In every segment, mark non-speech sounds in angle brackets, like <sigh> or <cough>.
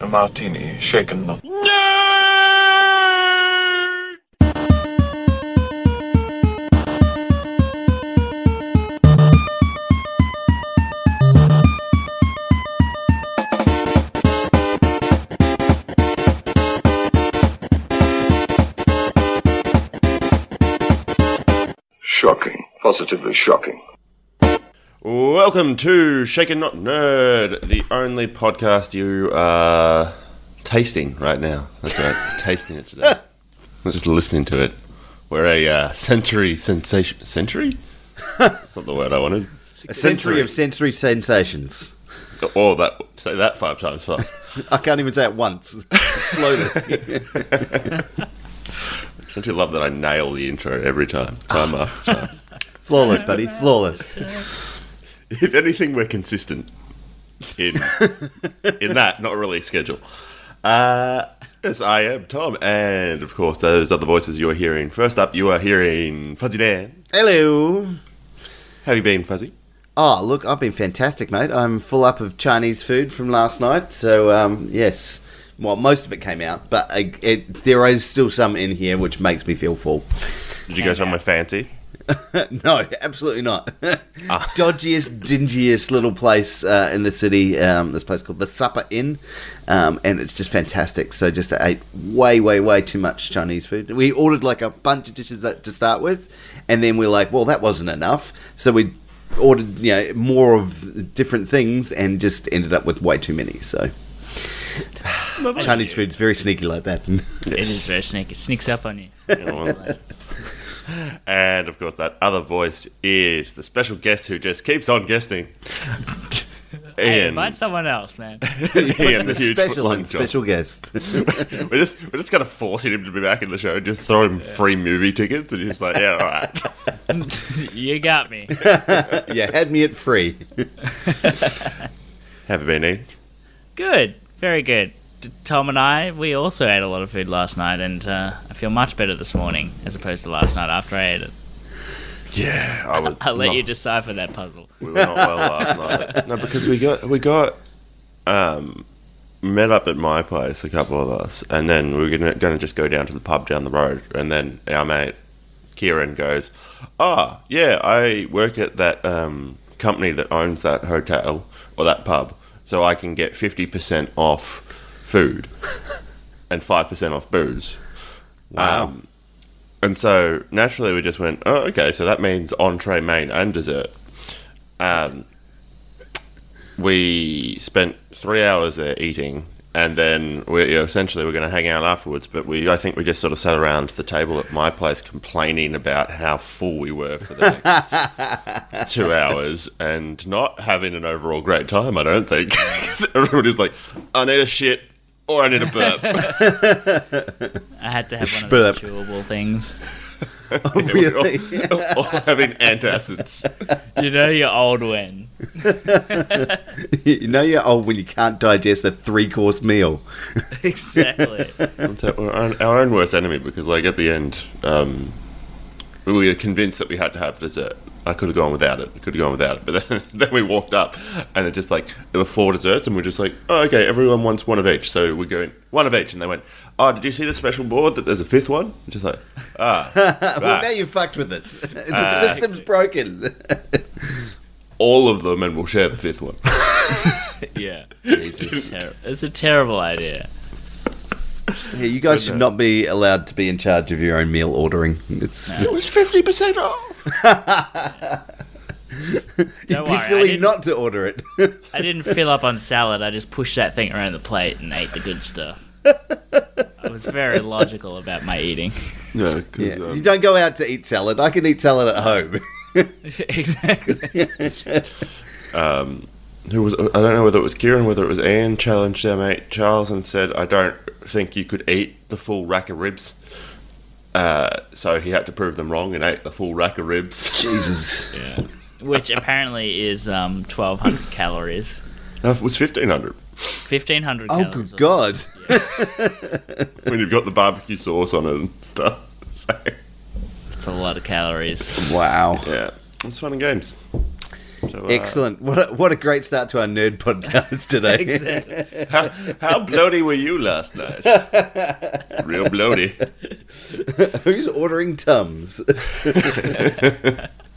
A martini, shaken not. Shocking. Positively shocking. Welcome to Shaken Not Nerd, the only podcast you are tasting right now. That's right, <laughs> tasting it today. Not just listening to it. We're a uh, sensory sensation. Century? That's not the word I wanted. A century of sensory sensations. Oh, that say that five times fast. <laughs> I can't even say it once. Slowly. <laughs> Don't you love that I nail the intro every time, time after time? Flawless, buddy. Flawless. <laughs> if anything, we're consistent in <laughs> in that, not a release schedule. Uh, yes, I am Tom, and of course, those other voices you are hearing. First up, you are hearing Fuzzy Dan. Hello. How have you been, Fuzzy? Oh, look, I've been fantastic, mate. I'm full up of Chinese food from last night. So, um, yes. Well, most of it came out, but uh, it, there is still some in here which makes me feel full. Did you go somewhere fancy? <laughs> no, absolutely not. <laughs> Dodgiest, dingiest little place uh, in the city. Um, this place called the Supper Inn, um, and it's just fantastic. So just ate way, way, way too much Chinese food. We ordered like a bunch of dishes that- to start with, and then we are like, well, that wasn't enough. So we ordered, you know, more of different things, and just ended up with way too many. So Chinese food's very sneaky like that. It is very <laughs> sneaky. It sneaks up on you. And of course, that other voice is the special guest who just keeps on guesting. <laughs> Hey, Ian, invite someone else, man. <laughs> Ian, the huge special and special guest. <laughs> we're just we're just kind of forcing him to be back in the show. Just throw him free movie tickets, and he's like, yeah, all right. you got me. yeah, had me at free. Have you been Ian? Good. Very good. Tom and I, we also ate a lot of food last night, and uh, I feel much better this morning as opposed to last night after I ate it. Yeah, I was. <laughs> I'll let not- you decipher that puzzle. We were not well last <laughs> night. No, because we got we got um, met up at my place, a couple of us, and then we were gonna, gonna just go down to the pub down the road, and then our mate Kieran goes, "Ah, yeah, I work at that um, company that owns that hotel or that pub, so I can get fifty percent off food and five percent off booze." Wow. Um, and so naturally we just went, oh, okay, so that means entree, main, and dessert. Um, we spent three hours there eating, and then we you know, essentially we're going to hang out afterwards. But we, I think, we just sort of sat around the table at my place complaining about how full we were for the next <laughs> two hours, and not having an overall great time. I don't think <laughs> because everybody's like, I need a shit. Or I need a burp. <laughs> I had to have one of Burp. those chewable things. <laughs> really? or having antacids. You know you're old when. you know you're old when you can't digest a three course meal. <laughs> exactly. We're our, our own worst enemy because, like, at the end, um, we were convinced that we had to have dessert. I could have gone without it. Could have gone without it. But then, <laughs> then we walked up, and it just like there were four desserts, and we're just like, oh, okay, everyone wants one of each. So we're going one of each, and they went, oh, did you see the special board that there's a fifth one? And just like, ah, <laughs> well, right. now you're fucked with this. <laughs> the Uh, system's broken. all of them, and we'll share the fifth one. Yeah. It's, ter- it's a terrible idea. Yeah, you guys should not be allowed to be in charge of your own meal ordering. It's it was fifty percent off. <laughs> you'd Don't be worry, I silly didn't- not to order it. <laughs> I didn't fill up on salad. I just pushed that thing around the plate and ate the good stuff. <laughs> I was very logical about my eating. No, yeah. you um, don't go out to eat salad. I can eat salad at home. exactly. Um, who was I don't know whether it was Kieran, whether it was Ian, challenged our mate Charles and said, "I don't think you could eat the full rack of ribs." Uh, so he had to prove them wrong and ate the full rack of ribs. <laughs> Jesus. Yeah. Which apparently is um, 1,200 calories. no, it was fifteen hundred 1,500 Oh, calories. good God. <laughs> when you've got the barbecue sauce on it and stuff. <laughs> So That's a lot of calories. Wow. yeah, it's fun and games. So, uh, Excellent. What a, what a great start to our nerd podcast today. <laughs> Exactly. How, how bloaty were you last night? <laughs> Real bloaty. <laughs> Who's ordering Tums?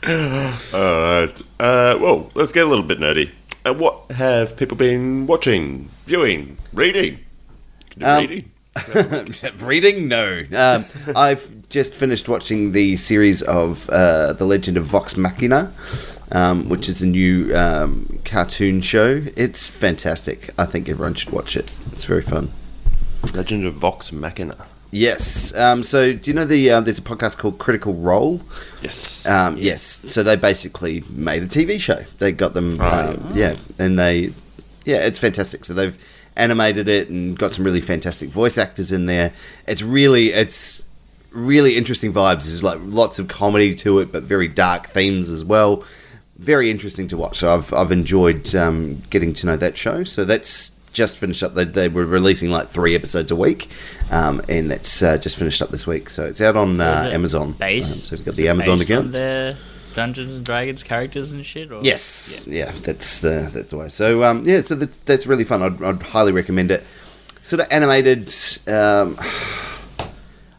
All right. Uh, well, let's get a little bit nerdy. Uh, what have people been watching, viewing, reading? Can do Um, reading. <laughs> Reading? No. Um, I've just finished watching the series of uh, The Legend of Vox Machina, um, which is a new um, cartoon show. It's fantastic. I think everyone should watch it. It's very fun. Legend of Vox Machina. Yes. Um, so, do you know the uh, there's a podcast called Critical Role? Yes. Um, yes. So they basically made a TV show. They got them, Right. um, yeah, and they, yeah, it's fantastic. So they've animated it and got some really fantastic voice actors in there. It's really, it's really interesting vibes. There's like lots of comedy to it, but very dark themes as well. Very interesting to watch. So I've I've enjoyed um, getting to know that show. So that's just finished up. They, they were releasing like three episodes a week, um, and that's uh, just finished up this week. So it's out on So uh, Amazon. Based, Um, so we've got the Amazon account. Dungeons and Dragons characters and shit. Or? Yes, yeah, that's the that's the way. So um, yeah, so that, that's really fun. I'd, I'd highly recommend it. Sort of animated, um,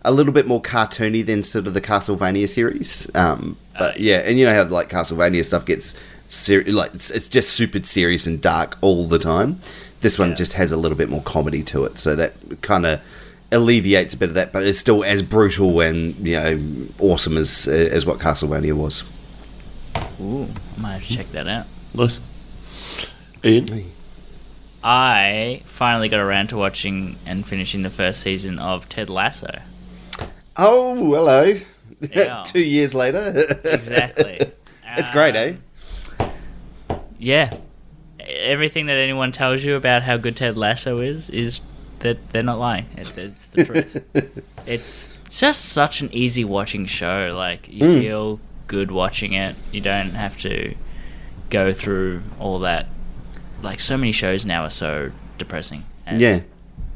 a little bit more cartoony than sort of the Castlevania series. Um, but Uh, yeah, and you know how like Castlevania stuff gets ser- like it's, it's just super serious and dark all the time. This one Yeah. just has a little bit more comedy to it, so that kind of alleviates a bit of that, but it's still as brutal and you know awesome as as what Castlevania was. Ooh, I might have to check that out. Nice. Ian? I finally got around to watching and finishing the first season of Ted Lasso. Oh, hello. Yeah. <laughs> Two years later. Exactly. <laughs> It's great, eh? Yeah. Everything that anyone tells you about how good Ted Lasso is is that they're not lying. It, it's the truth. <laughs> it's just such an easy watching show. Like you Mm. feel good watching it. You don't have to go through all that. Like so many shows now are so depressing. And Yeah.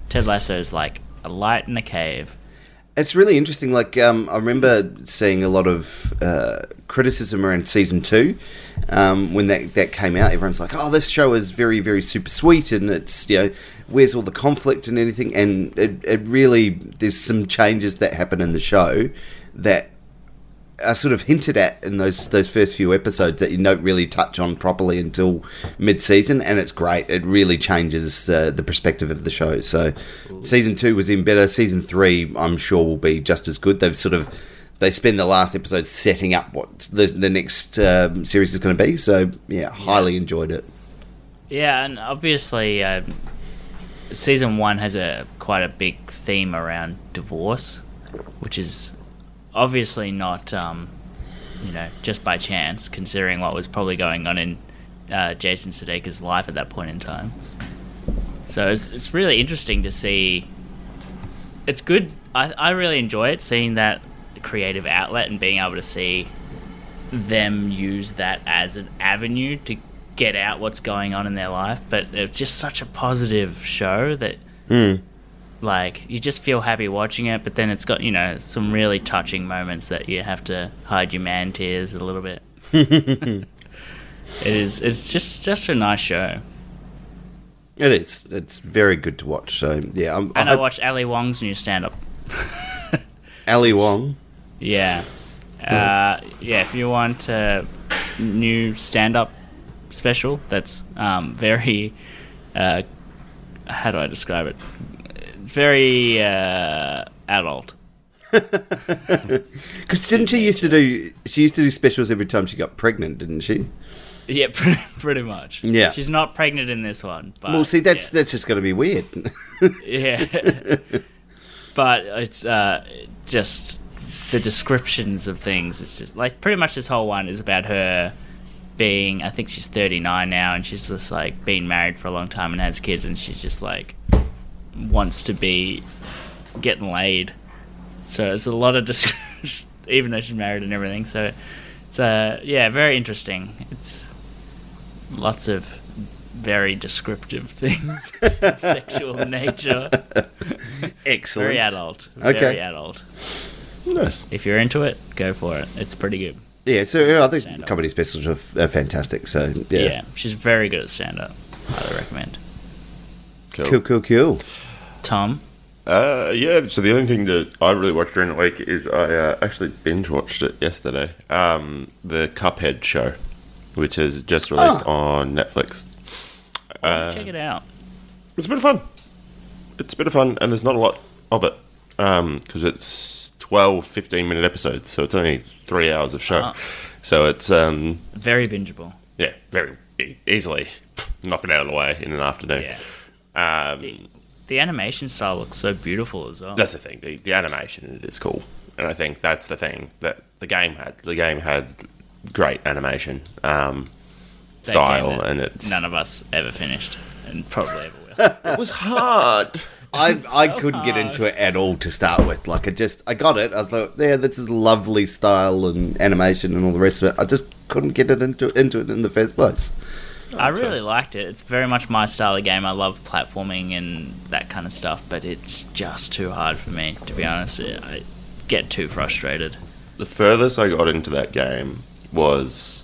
Ted Lasso is like a light in a cave. It's really interesting. Like, um, I remember seeing a lot of uh, criticism around season two um, when that, that came out. Everyone's like, oh, this show is very, very super sweet and it's, you know, where's all the conflict and anything? And it, it really, there's some changes that happen in the show that are sort of hinted at in those those first few episodes that you don't really touch on properly until mid season, and it's great. It really changes uh, the perspective of the show. So, season two was even better. Season three, I'm sure, will be just as good. They've sort of they spend the last episode setting up what the the next um, series is going to be. So, yeah, highly enjoyed it. Yeah, and obviously, um, season one has a quite a big theme around divorce, which is obviously not, um, you know, just by chance, considering what was probably going on in uh, Jason Sudeikis' life at that point in time. So it's it's really interesting to see. It's good. I I really enjoy it seeing that creative outlet and being able to see them use that as an avenue to get out what's going on in their life. But it's just such a positive show that, like, you just feel happy watching it. But then it's got you know some really touching moments that you have to hide your man tears a little bit. <laughs> it is. It's just just a nice show. It is. It's very good to watch. So, yeah, I'm, And I I watched Ali Wong's new stand up. <laughs> Ali Wong. Yeah. Uh, yeah, if you want a new stand up special that's um, very. Uh, how do I describe it? It's very uh, adult. <laughs> Because didn't she used to do? She used to do specials every time she got pregnant, didn't she? Yeah, <laughs> pretty, pretty much. Yeah. She's not pregnant in this one. But well, see, that's yeah. that's just going to be weird. <laughs> yeah. but it's uh, just the descriptions of things. It's just like pretty much this whole one is about her being. I think she's 39 now, and she's just like been married for a long time and has kids, and she's just like wants to be getting laid. So it's a lot of <laughs> description, even though she's married and everything. So it's uh, yeah, very interesting. It's lots of very descriptive <laughs> things of sexual <laughs> nature. Excellent. Very adult. Okay. Very adult. Nice. If you're into it, go for it. It's pretty good. Yeah, so yeah, I think Stand-up. comedy specials are, are fantastic. So Yeah. yeah, she's very good at stand up. Highly recommend. cool, cool, cool. Tom, Uh, yeah, so the only thing that I really watched during the week is I uh, actually binge watched it yesterday. Um, the Cuphead show, which is just released on Netflix. Uh, check it out. It's a bit of fun. It's a bit of fun, and there's not a lot of it because it's 12, 15 minute episodes, so it's only three hours of show. Ah. So it's, um, Very bingeable. yeah, very e- easily <laughs> knock it out of the way in an afternoon. Yeah. Um, The, the animation style looks so beautiful as well. that's the thing. The, the animation in it is cool, and I think that's the thing that the game had. The game had great animation um, style, and it's none of us ever finished, and probably ever will. <laughs> it was hard. I I couldn't get into it at all to start with. Like I just I got it. I thought, yeah, this is lovely style and animation and all the rest of it. I just couldn't get it into into it in the first place. Oh, I really liked it. It's very much my style of game. I love platforming and that kind of stuff, but it's just too hard for me, to be honest. I get too frustrated. The furthest I got into that game was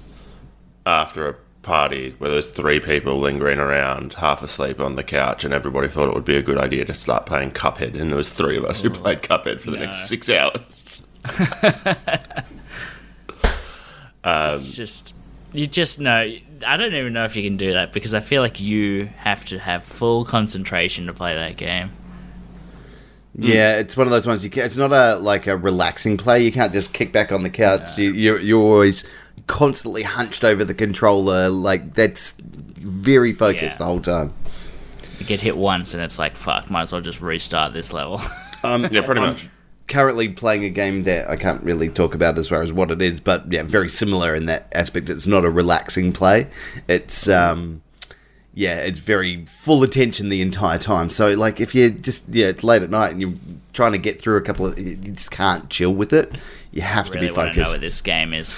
after a party where there's three people lingering around, half asleep on the couch, and everybody thought it would be a good idea to start playing Cuphead, and there was three of us who oh. played Cuphead for the No. next six hours. <laughs> <laughs> Um, it's just you just know. I don't even know if you can do that because I feel like you have to have full concentration to play that game. Yeah, it's one of those ones you can It's not a like a relaxing play. You can't just kick back on the couch. You, you're you're always constantly hunched over the controller. Like that's very focused Yeah. the whole time. You get hit once and it's like fuck. Might as well just restart this level. <laughs> Um, Yeah, pretty I'm much. Currently playing a game that I can't really talk about as far as what it is, but yeah, very similar in that aspect. It's not a relaxing play. It's um, yeah, it's very full attention the entire time. So like if you're just yeah, it's late at night and you're trying to get through a couple of, you just can't chill with it. You have really to be want to know focused. what this game is.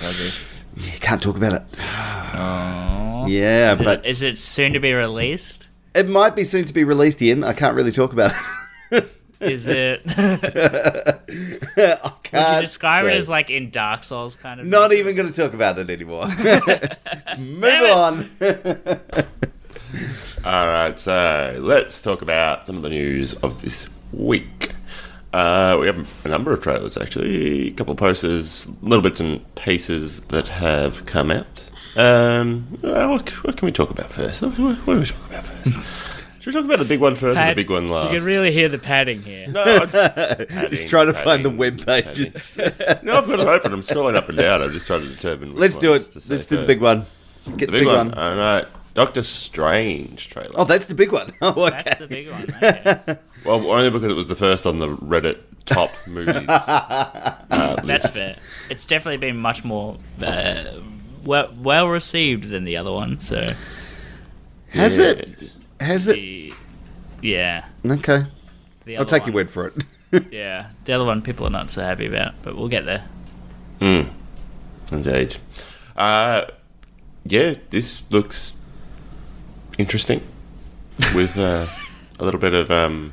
You can't talk about it. Oh. Yeah, Is but it, is it soon to be released? it might be soon to be released. Ian, I can't really talk about it. Is it? I <laughs> Would you describe it as like in Dark Souls kind of? Not even going to talk about it anymore. <laughs> Move on. <laughs> All right, so let's talk about some of the news of this week. Uh, we have a number of trailers, actually, a couple of posters, little bits and pieces that have come out. Um, what, what can we talk about first? What, what do we talk about first? Should we talk about the big one first or the big one last? You can really hear the padding here. no, <laughs> I- Just trying to find the web pages. no, I've got it open. I'm scrolling up and down. I'm just trying to determine. Which Let's do it. to Let's do the big one. Get The big, one. All right, Doctor Strange trailer. Oh, that's the big one. <laughs> Oh, okay. That's the big one. Okay. <laughs> Well, only because it was the first on the Reddit top movies. uh, That's list. fair. It's definitely been much more uh, well, well received than the other one. So Has it? Yes. Has it? the, yeah, Okay. I'll take one, your word for it. <laughs> Yeah, the other one people are not so happy about, but we'll get there. Mm. Indeed. Uh, yeah, this looks interesting. With uh, a little bit of. Um,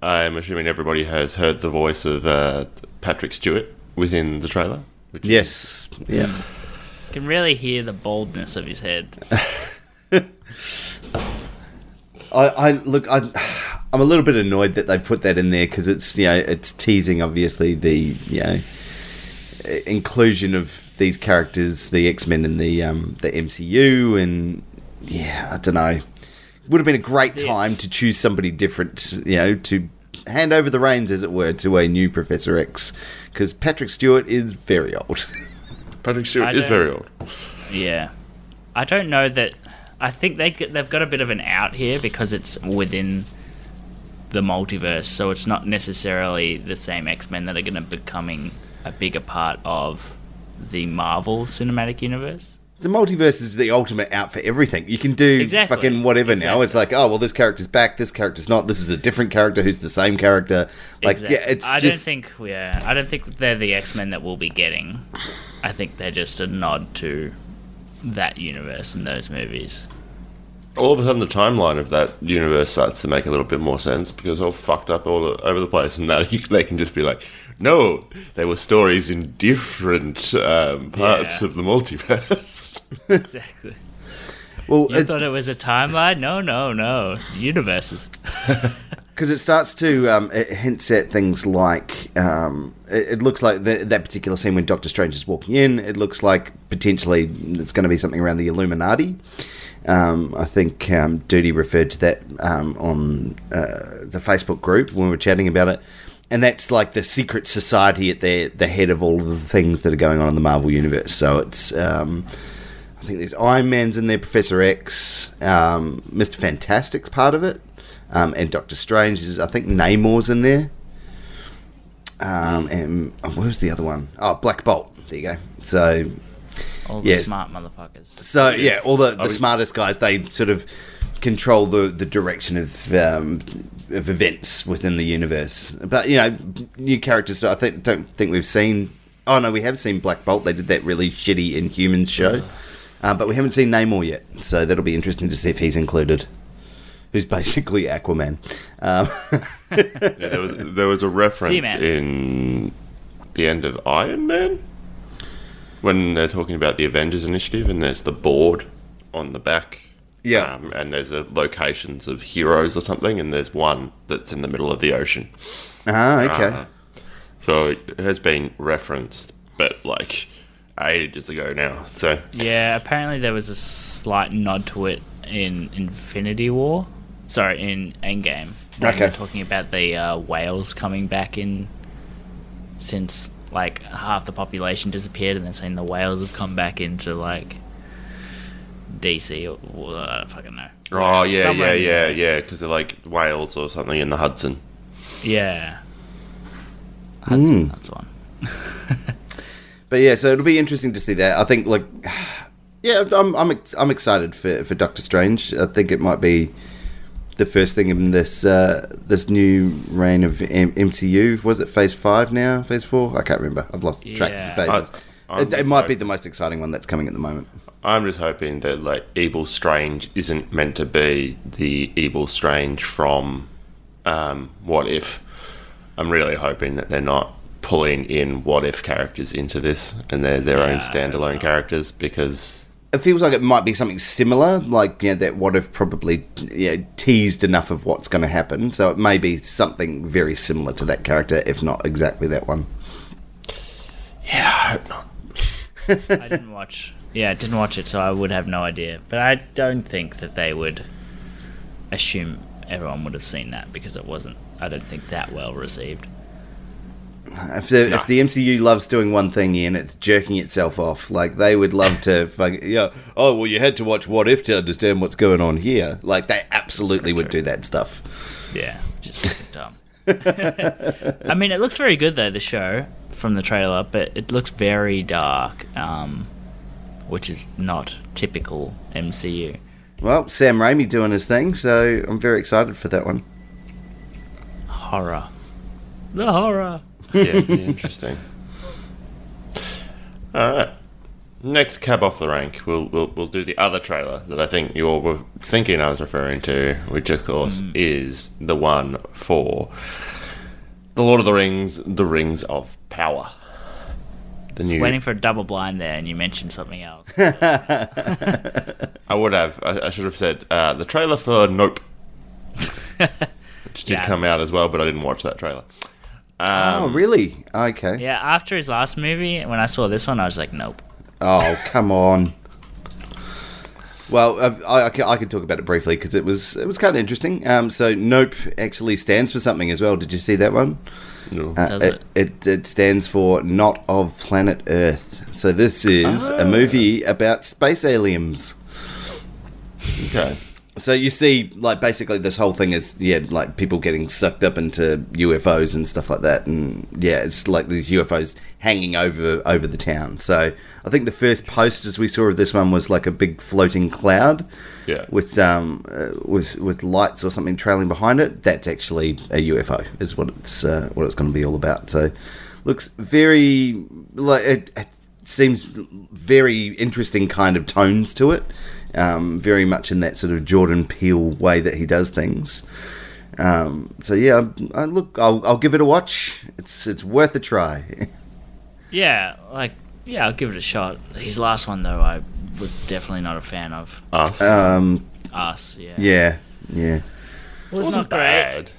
I'm assuming everybody has heard the voice of uh, Patrick Stewart within the trailer. Which is- yes. Yeah. You can really hear the baldness of his head. <laughs> I, I look. I, I'm a little bit annoyed that they put that in there because it's you know it's teasing obviously the you know inclusion of these characters, the X Men in the um, the MCU, and yeah, I don't know. Would have been a great Yeah. time to choose somebody different, you know, to hand over the reins, as it were, to a new Professor X, because Patrick Stewart is very old. <laughs> Patrick Stewart I is very old. Yeah, I don't know that. I think they they've got a bit of an out here because it's within the multiverse, so it's not necessarily the same X Men that are going to be becoming a bigger part of the Marvel Cinematic Universe. The multiverse is the ultimate out for everything. You can do Exactly. fucking whatever now. It's like, oh well, this character's back, this character's not. This is a different character who's the same character. Like, Exactly. yeah, it's I just don't think yeah, I don't think they're the X Men that we'll be getting. I think they're just a nod to that universe and those movies. all of a sudden the timeline of that universe starts to make a little bit more sense because it's all fucked up all over the place, and now <laughs> you, they can just be like, no, there were stories in different um, parts Yeah. of the multiverse. <laughs> Exactly. Well, You thought it was a timeline? No, no, no. Universes. <laughs> because it starts to um, it hints at things like um, it, it looks like the, that particular scene when Doctor Strange is walking in. It looks like potentially it's going to be something around the Illuminati. Um, I think um, Duty referred to that um, on uh, the Facebook group when we were chatting about it, and that's like the secret society at the the head of all of the things that are going on in the Marvel universe. So it's um, I think there's Iron Man's in there, Professor X, um, Mister Fantastic's part of it, um, and Doctor Strange is. I think Namor's in there. Um, and oh, what was the other one? Oh, Black Bolt. There you go. So All the Yes. smart motherfuckers. so yeah, all the, the was- smartest guys they sort of control the the direction of um, of events within the universe. But you know, new characters. I think don't think we've seen. Oh no, we have seen Black Bolt. They did that really shitty Inhumans show, uh, but we haven't seen Namor yet. So that'll be interesting to see if he's included. Who's basically <laughs> Aquaman? Um, Yeah, there, was, there was a reference Seaman. in the end of Iron Man when they're talking about the Avengers Initiative, and there's the board on the back. Yeah. Um, and there's a locations of heroes or something, and there's one that's in the middle of the ocean. ah, okay. Uh, so it has been referenced, but like ages ago now. So Yeah, apparently there was a slight nod to it in Infinity War. Sorry, in Endgame. Okay. talking about the uh, whales coming back in since like half the population disappeared, and they're saying the whales have come back into like DC or or- I don't fucking know. oh yeah, Somewhere yeah, yeah, yeah, because they're like whales or something in the Hudson. Yeah. Hudson, Hmm. that's one. <laughs> But yeah, so it'll be interesting to see that. I think like <sighs> yeah, I'm I'm I'm excited for for Doctor Strange. I think it might be the first thing in this uh, this new reign of M- MCU. Was it Phase Five now? Phase Four? I can't remember. I've lost track Yeah. of the phases. I- it, it might like- be the most exciting one that's coming at the moment. I'm just hoping that like Evil Strange isn't meant to be the Evil Strange from um, What If. I'm really hoping that they're not pulling in What If characters into this and they're their own standalone characters because It feels like it might be something similar, like yeah, that what if probably yeah, teased enough of what's going to happen. So it may be something very similar to that character, if not exactly that one. yeah, I hope not. <laughs> I didn't watch. Yeah, I didn't watch it, so I would have no idea. But I don't think that they would assume everyone would have seen that because it wasn't. I don't think that well received. If the, if the MCU loves doing one thing, Ian, it's jerking itself off. Like they would love to, <laughs> fuck, yeah. Oh well, you had to watch What If to understand what's going on here. Like they absolutely would do that stuff. Yeah, just dumb. <laughs> I mean, it looks very good though. The show from the trailer, but it looks very dark, um, which is not typical MCU. Well, Sam Raimi doing his thing, so I'm very excited for that one. Horror, the horror. <laughs> Yeah, interesting. All right. Next cab off the rank, we'll, we'll we'll do the other trailer that I think you all were thinking I was referring to, which of course is the one for the Lord of the Rings, the Rings of Power. The new. Waiting for a double blind there, and you mentioned something else. <laughs> I would have. I, I should have said uh, the trailer for Nope, <laughs> which did Yeah, come out as well, but I didn't watch that trailer. Oh, really? Okay. yeah, after his last movie, when I saw this one, I was like, nope. Oh, come on. Well, I, I, can, I can talk about it briefly because it was it was kind of interesting. Um, so, Nope actually stands for something as well. Did you see that one? No. Uh, Does it, it it stands for Not of Planet Earth. So this is a movie about space aliens. Okay. So you see, like basically, this whole thing is yeah, like people getting sucked up into UFOs and stuff like that, and yeah, it's like these UFOs hanging over over the town. So I think the first posters we saw of this one was like a big floating cloud, Yeah. with um uh, with with lights or something trailing behind it. That's actually a UFO, is what it's uh, what it's going to be all about. So looks very like it, it seems very interesting kind of tones to it. Um, very much in that sort of Jordan Peele way that he does things. Um, so yeah, I, I look, I'll, I'll give it a watch. It's it's worth a try. <laughs> Yeah, like yeah, I'll give it a shot. His last one though, I was definitely not a fan of. Us. um, Us, yeah. yeah, yeah. it was wasn't bad.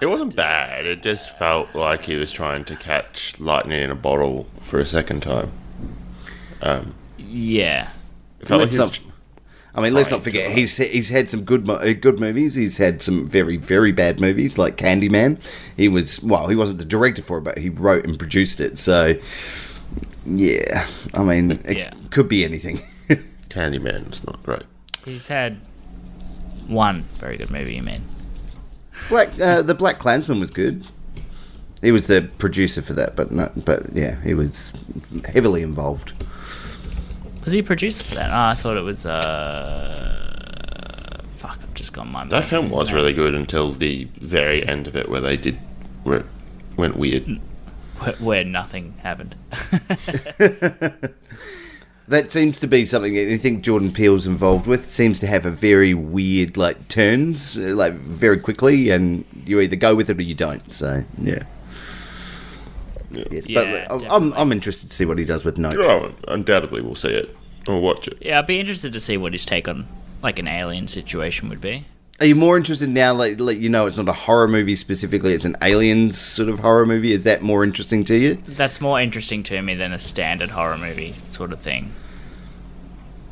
it wasn't bad. It just felt like he was trying to catch lightning in a bottle for a second time. Um, Yeah, it felt like Let's he not- I mean, let's not forget he's he's had some good uh, good movies. He's had some very very bad movies like Candyman. He was well, he wasn't the director for it, but he wrote and produced it. So yeah, I mean, it Yeah. could be anything. <laughs> Candyman was not great. he's had one very good movie. You mean? Black uh, the Black Klansman was good. He was the producer for that, but no, but yeah, he was heavily involved. Was he a producer for that? Oh, I thought it was. Uh, fuck, I've just gone my. That film was really good until the very end of it, where they did where it went weird. where, where nothing happened. <laughs> That seems to be something anything Jordan Peele's involved with seems to have a very weird like turns, uh, like very quickly, and you either go with it or you don't. So yeah. Yes, Yeah, but I'm, I'm. I'm interested to see what he does with Nope. Oh, undoubtedly, we'll see it. We'll watch it. yeah, I'd be interested to see what his take on like an alien situation would be. Are you more interested now, like, like you know, it's not a horror movie specifically; it's an aliens sort of horror movie. Is that more interesting to you? That's more interesting to me than a standard horror movie sort of thing.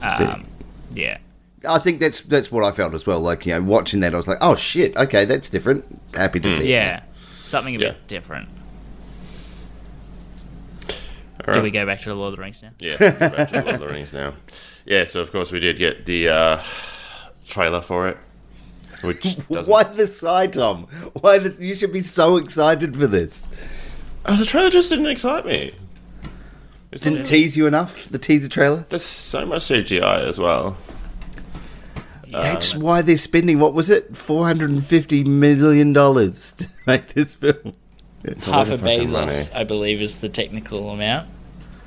Um, yeah. I think that's that's what I felt as well. Like you know, watching that, I was like, oh shit, okay, that's different. Happy to see. Yeah, something a Yeah. bit different. All Do we go back to the Lord of the Rings now? Yeah, we're back to Lord of the Rings now. Yeah, so of course we did get the uh, trailer for it, which. <laughs> Why the side, Tom? Why this? You should be so excited for this. Oh, the trailer just didn't excite me. It's Didn't not- tease you enough. The teaser trailer. There's so much CGI as well. That's why they're spending what was it, four hundred and fifty million dollars <laughs> to make this film. It's Half a of Bezos, money. I believe, is the technical amount.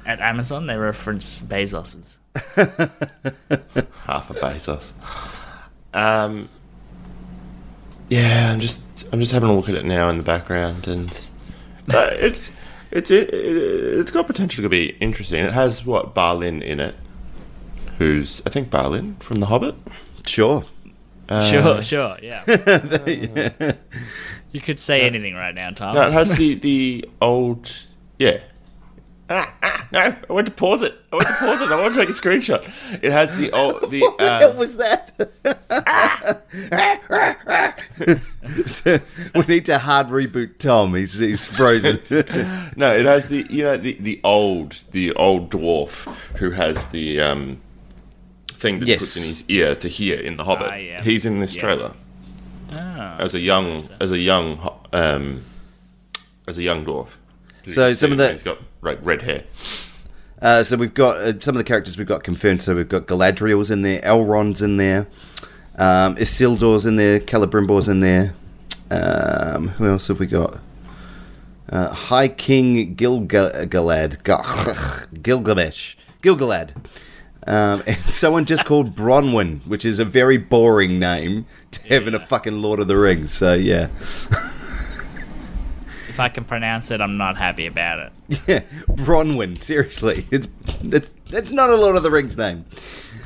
At Amazon, they reference Bezos's. <laughs> half a Bezos. Um, yeah, I'm just I'm just having a look at it now in the background, and uh, it's it's it, it's got potential to be interesting. It has what Balin in it, who's I think Balin from The Hobbit. Sure. Uh, Sure, sure, yeah. <laughs> You could say anything right now, Tom. No, it has the the old yeah. Ah, ah, no! I went to pause it. I went to pause it. I want to take a screenshot. It has the old the. <laughs> What the hell was that? <laughs> we need to hard reboot Tom. He's he's frozen. <laughs> No, it has the you know the, the old the old dwarf who has the um thing that he Yes. puts in his ear to hear in the Hobbit. Ah, yeah. He's in this Yeah. trailer Ah. as a young as a young um as a young dwarf. So some of the- like red hair. Uh, so we've got uh, some of the characters we've got confirmed. So we've got Galadriel's in there, Elrond's in there, um, Isildur's in there, Celebrimbor's in there. Um, who else have we got? Uh, High King Gilgalad, Gil- <laughs> Gilgamesh, Gilgalad, um, <laughs> and someone just called Bronwyn, which is a very boring name to have in a fucking Lord of the Rings. So yeah, <laughs> If I can pronounce it, I'm not happy about it. <laughs> yeah, Bronwyn. Seriously, it's that's that's not a Lord of the Rings name.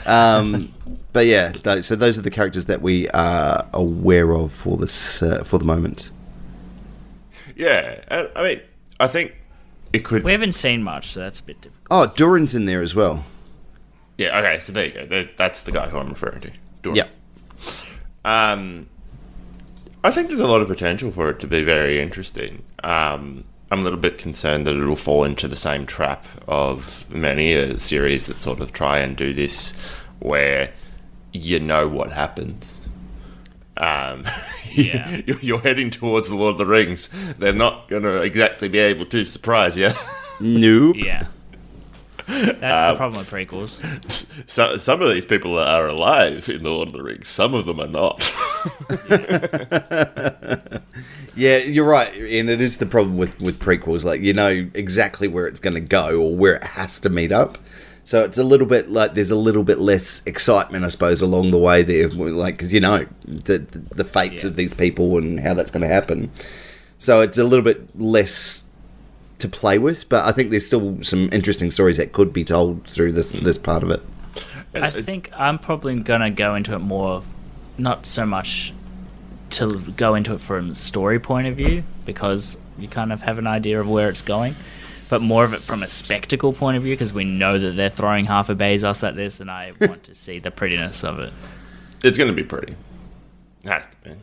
Um, <laughs> but yeah, tho- so those are the characters that we are aware of for this uh, for the moment. Yeah, and, I mean, I think it could. We haven't seen much, so that's a bit difficult. Oh, Durin's in there as well. Yeah, okay, so there you go. That's the guy who I'm referring to. Doran. Yeah. Um, I think there's a lot of potential for it to be very interesting. Um, I'm a little bit concerned that it'll fall into the same trap of many a series that sort of try and do this, where you know what happens. Um, <laughs> Yeah. you're- <laughs> you're heading towards the Lord of the Rings. They're not going to exactly be able to surprise you. <laughs> Nope. Yeah. That's the um, problem with prequels. <laughs> so, some of these people are alive in the Lord of the Rings. Some of them are not. <laughs> Yeah, you're right, and it is the problem with with prequels. Like you know exactly where it's going to go or where it has to meet up. So it's a little bit like there's a little bit less excitement, I suppose, along the way there, like because you know the the, the fates Yeah. of these people and how that's going to happen. So it's a little bit less to play with, but I think there's still some interesting stories that could be told through this this part of it. I think I'm probably gonna go into it more, not so much to go into it from a story point of view because you kind of have an idea of where it's going, but more of it from a spectacle point of view because we know that they're throwing half a Bezos at this, and I <laughs> want to see the prettiness of it. It's going to be pretty. Has to be.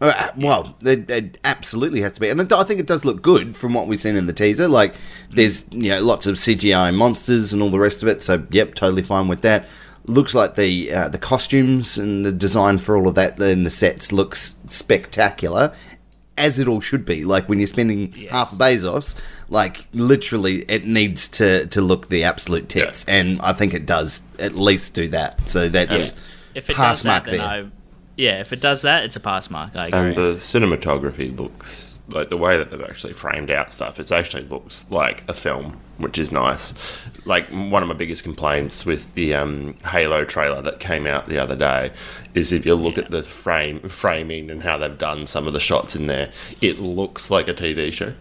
Uh, well, it, it absolutely has to be, and it- I think it does look good from what we've seen in the teaser. Like, there's you know lots of CGI monsters and all the rest of it. So, yep, totally fine with that. Looks like the uh, the costumes and the design for all of that in the sets looks spectacular, as it all should be. Like when you're spending Yes. half a Bezos, like literally, it needs to to look the absolute tits, and I think it does at least do that. So that's If it pass does mark that, then there. I, yeah, if it does that, it's a pass mark. I agree. And the cinematography looks like the way that they've actually framed out stuff. It actually looks like a film, which is nice. Like one of my biggest complaints with the um, Halo trailer that came out the other day is if you look at the frame framing and how they've done some of the shots in there, it looks like a TV show.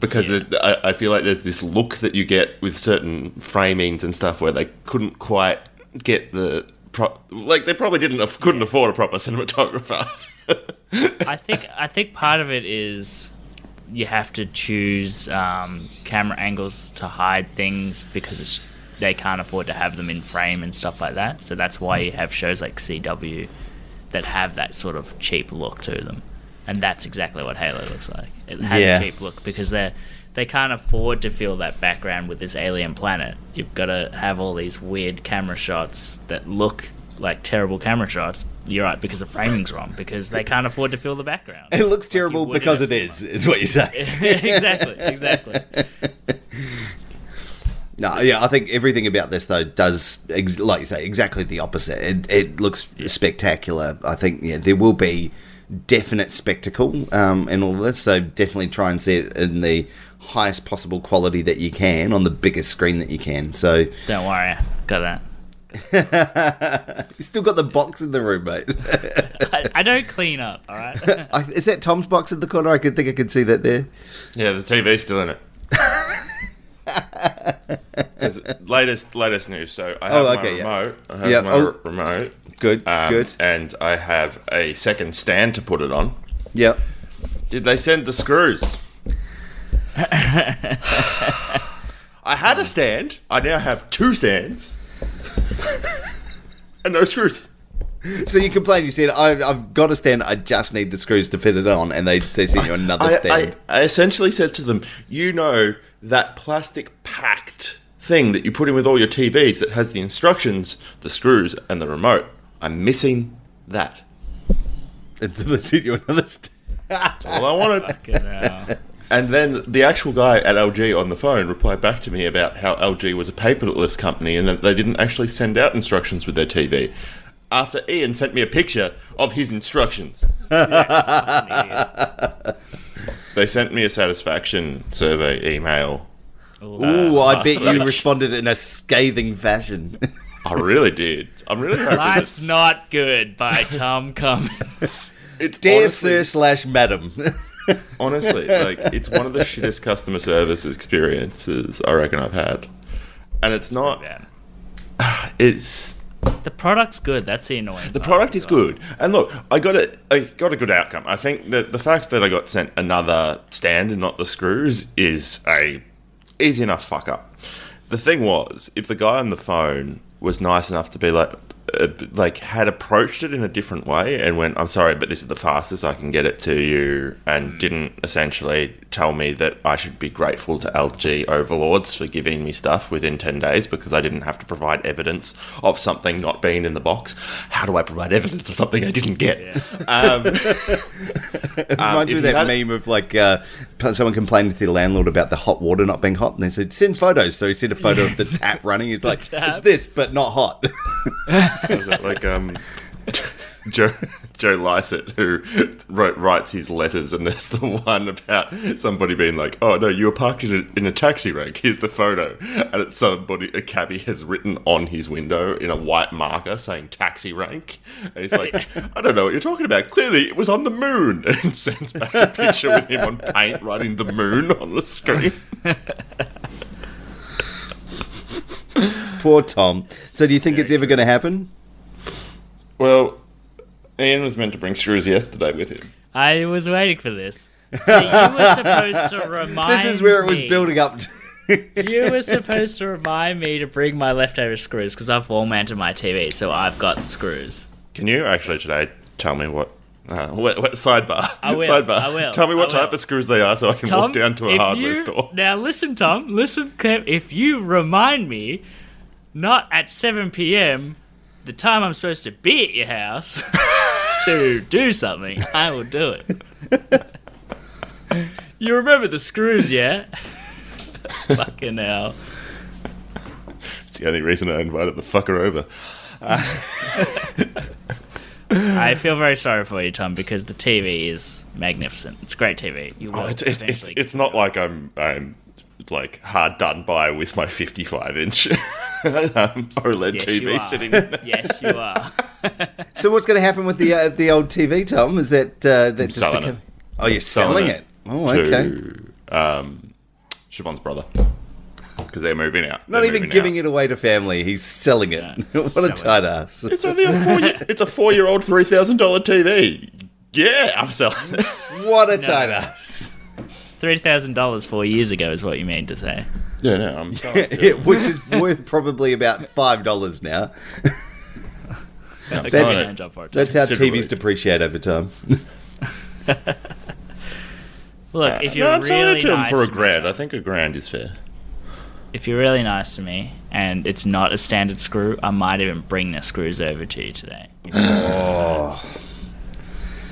Because it, I, I feel like there's this look that you get with certain framings and stuff where they couldn't quite get the pro- like they probably didn't aff- couldn't afford a proper cinematographer. <laughs> I think I think part of it is you have to choose um, camera angles to hide things because it's, they can't afford to have them in frame and stuff like that. So that's why you have shows like CW that have that sort of cheap look to them, and that's exactly what Halo looks like. It has Yeah. a cheap look because they they can't afford to fill that background with this alien planet. You've got to have all these weird camera shots that look like terrible camera shots. You're right because the framing's wrong because they can't afford to fill the background. It looks terrible would because it is, is, what you say. <laughs> <laughs> exactly, exactly. <laughs> No, yeah, I think everything about this though does, ex- like you say, exactly the opposite. It, it looks spectacular. I think yeah, there will be definite spectacle um, in all this. So definitely try and see it in the highest possible quality that you can on the biggest screen that you can. So Don't worry, I got that. <laughs> you still got the box in the room, mate. <laughs> I, I don't clean up, all right. <laughs> I, is that Tom's box in the corner? I can think I can see that there. Yeah, the TV's still in it. latest latest news. So I have Oh, my okay, yeah. remote. I have Yeah, my oh. remote. Good, um, good. And I have a second stand to put it on. Yep. Did they send the screws? <laughs> I had a stand. I now have two stands. <laughs> and no screws. So you complained. You said, I, "I've got a stand. I just need the screws to fit it on," and they they sent you another I, stand. I, I essentially said to them, you know that plastic packed thing that you put in with all your TVs that has the instructions, the screws, and the remote. I'm missing that. And <laughs> so they sent you another stand. That's All I wanted. Fucking hell. And then the actual guy at LG on the phone replied back to me about how LG was a paperless company and that they didn't actually send out instructions with their TV. After Ian sent me a picture of his instructions, <laughs> they sent me a satisfaction survey email. Ooh, uh, I bet you <laughs> responded in a scathing fashion. I really did. I'm really hoping Life's that's- not good by Tom Cummins. <laughs> It's Dear honestly, sir slash madam. <laughs> honestly, like it's one of the shittest customer service experiences I reckon I've had, and it's not. <sighs> It's The product's good. That's the annoying. The product is good, and look, I got a, I got a good outcome. I think that the fact that I got sent another stand and not the screws is a easy enough fuck up. The thing was, if the guy on the phone was nice enough to be like, uh, like had approached it in a different way and went, "I'm sorry, but this is the fastest I can get it to you," and didn't essentially tell me that I should be grateful to LG overlords for giving me stuff within ten days because I didn't have to provide evidence of something not being in the box. How do I provide evidence of something I didn't get? <laughs> Um, <laughs> It reminds me of that meme of like uh, someone complaining to the landlord about the hot water not being hot, and they said, "Send photos." So he sent a photo of the <laughs> tap running. He's like. "It's this, but not hot." Like um, Joe Joe Lycett who wrote, writes his letters, and there's the one about somebody being like, "Oh no, you were parked in a, in a taxi rank. Here's the photo," and it's somebody a cabbie has written on his window in a white marker saying "taxi rank." And he's like, "I don't know what you're talking about. Clearly, it was on the moon," <laughs> and sends back a picture with him on paint writing the moon on the screen. <laughs> Poor Tom. So, do you think it's ever going to happen? Well, Ian was meant to bring screws yesterday with him. I was waiting for this. <laughs> So you were supposed to remind This is where it was me- building up. To. You were supposed to remind me to bring my leftover screws because I've wall mounted my TV, so I've got screws. Can you actually today tell me what? Uh, what, what sidebar? I will, Sidebar. I will, Tell me what I will. type of screws they are, so I can Tom, walk down to a hardware you- store. Now listen, Tom. Listen, Kev. If you remind me, not at 7 p.m., the time I'm supposed to be at your house <laughs> to do something, I will do it. <laughs> you remember the screws, yeah? <laughs> Fucking hell. It's the only reason I invited the fucker over. I feel very sorry for you, Tom, because the TV is magnificent. It's great TV. You oh, will Oh, it's, it's, it's, it's not like I'm I'm like hard done by with my 55 inch <laughs> um, OLED Yes, TV are. sitting <laughs> there. Yes, you are. <laughs> So, what's going to happen with the uh, the old TV, Tom? Is that uh, that just selling become- it. Oh, you're selling, it. Oh, okay. To, um, Siobhan's brother. Because they're moving out. Not They're even giving out. it away to family. He's selling it. Yeah, what a selling tight ass. It's only a four. Year, it's a four-year-old, three thousand dollar TV. Yeah, I'm selling. it. What a tight ass. Three thousand dollars four years ago is what you mean to say. yeah, no, I'm selling. <laughs> it. Which is worth probably about five dollars now. Yeah, I'm Okay, selling That's- job for it. That's how Considerably. TVs depreciate over time. <laughs> Look, if you're no, I'm selling really it to him nice for a to me, grand. I think a grand is fair. if you're really nice to me and it's not a standard screw, I might even bring the screws over to you today. <gasps>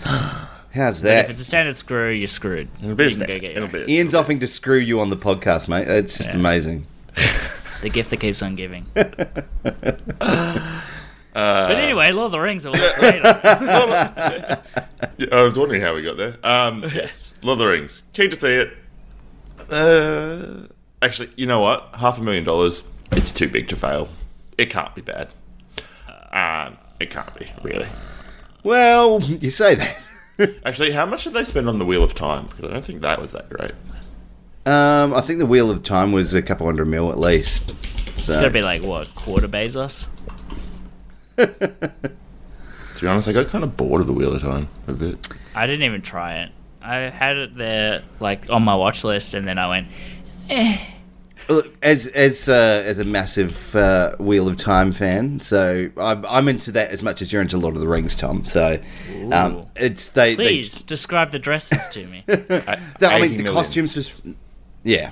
Oh. How's But if it's a standard screw, you're screwed. It'll be you a can sta- go get it'll your be- Ian's offering to screw you on the podcast, mate. It's just Yeah. amazing. <laughs> the gift that keeps on giving. <laughs> <laughs> Uh, but anyway, Lord of the Rings will look great. Yeah, I was wondering how we got there. Um, yes, Lord of the Rings. Keen to see it. Uh, actually, you know what? Half a million dollars. It's too big to fail. It can't be bad. Um, it can't be really. Well, you say that. <laughs> Actually, how much did they spend on the Wheel of Time? Because I don't think that was that great. Um, I think the Wheel of Time was a couple hundred mil at least. It's So, gonna be like what quarter Bezos? <laughs> To be honest, I got kind of bored of the Wheel of Time a bit. I didn't even try it. I had it there like on my watch list, and then I went, eh. Look, as as uh, as a massive uh, Wheel of Time fan, so I'm, I'm into that as much as you're into Lord of the Rings, Tom. So um, it's they. Please describe the dresses to me. <laughs> They, they, I mean, the costumes was, yeah,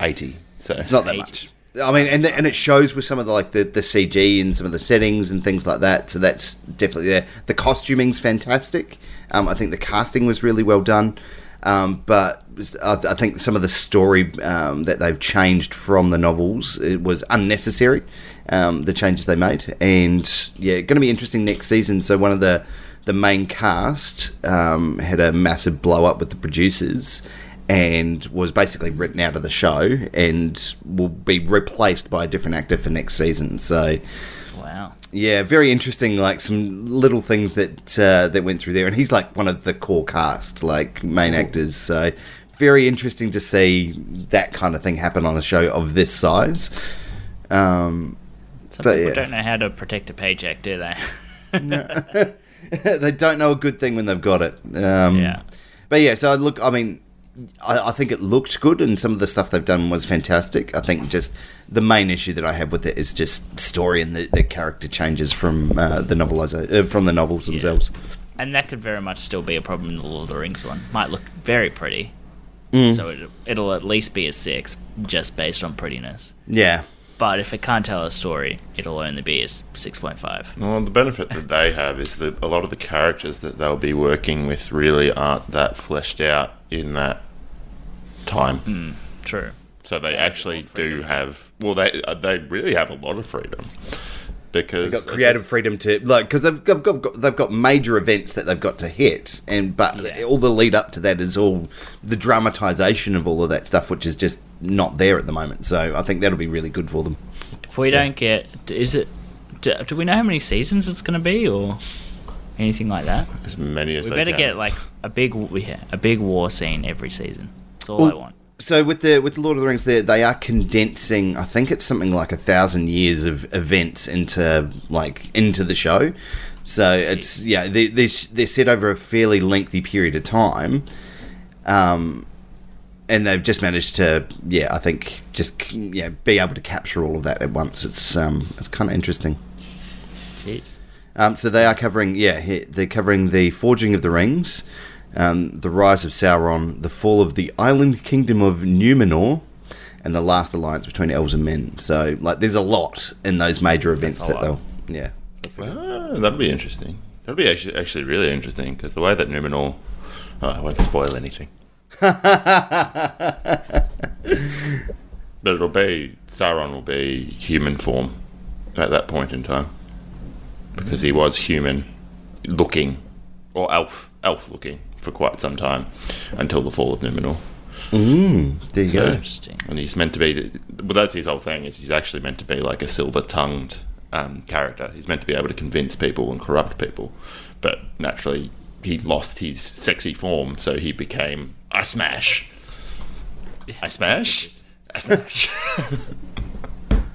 eighty. So it's not that Eight. much. I mean, and the, and it shows with some of the like the, the CG and some of the settings and things like that. So that's definitely there. The costuming's fantastic. Um, I think the casting was really well done. Um, but I, I think some of the story um, that they've changed from the novels it was unnecessary. Um, the changes they made, and yeah, going to be interesting next season. So one of the the main cast um, had a massive blow up with the producers and was basically written out of the show and will be replaced by a different actor for next season. So. Yeah, very interesting. Like some little things that uh, that went through there, and he's like one of the core cast, like main actors. So very interesting to see that kind of thing happen on a show of this size. Um, Some But, people yeah. don't know how to protect a paycheck, do they? <laughs> <laughs> they don't know a good thing when they've got it. Um, yeah. But yeah, so I look. I mean, I, I think it looked good, and some of the stuff they've done was fantastic. I think just the main issue that I have with it is just story and the, the character changes from uh, the noveliza- uh, from the novels themselves. And that could very much still be a problem in the Lord of the Rings one. Might look very pretty. Mm. So it, it'll at least be a 6, just based on prettiness. Yeah, But if it can't tell a story, it'll only be a 6.5. Well, the benefit that they have is that a lot of the characters that they'll be working with really aren't that fleshed out in that time. True. So they Yeah, actually do have. Well, they uh, they really have a lot of freedom. because They've got creative freedom to like because they've got, got, got they've got major events that they've got to hit, and but Yeah. all the lead up to that is all the dramatization of all of that stuff, which is just not there at the moment. So I think that'll be really good for them. If we don't get, is it? Do, do we know how many seasons it's going to be, or anything like that? as many as We they better can. get like a big, yeah, a big war scene every season. That's all I want. So with the with the Lord of the Rings, they they are condensing. I think it's something like a thousand years of events into like into the show. So it's yeah, they they they're set over a fairly lengthy period of time, um, and they've just managed to yeah, I think just yeah be able to capture all of that at once. It's um it's kind of interesting. Jeez. Um, so they are covering, yeah, they're covering the forging of the rings, um, the rise of Sauron, the fall of the island kingdom of Numenor, and the last alliance between elves and men. So, like, there's a lot in those major events that lot. they'll, yeah. Ah, that'd be interesting. That'd be actually, actually really interesting because the way that Numenor. Oh, I won't spoil anything. <laughs> but it'll be. Sauron will be human form at that point in time. Because he was human looking, or elf, elf looking for quite some time until the fall of Numenor. There you So- go. Interesting. And he's meant to be. Well, that's his whole thing. Is he's actually meant to be like a silver-tongued um, character. He's meant to be able to convince people and corrupt people, but naturally he lost his sexy form, so he became I smash. I smash. I smash. <laughs> <laughs>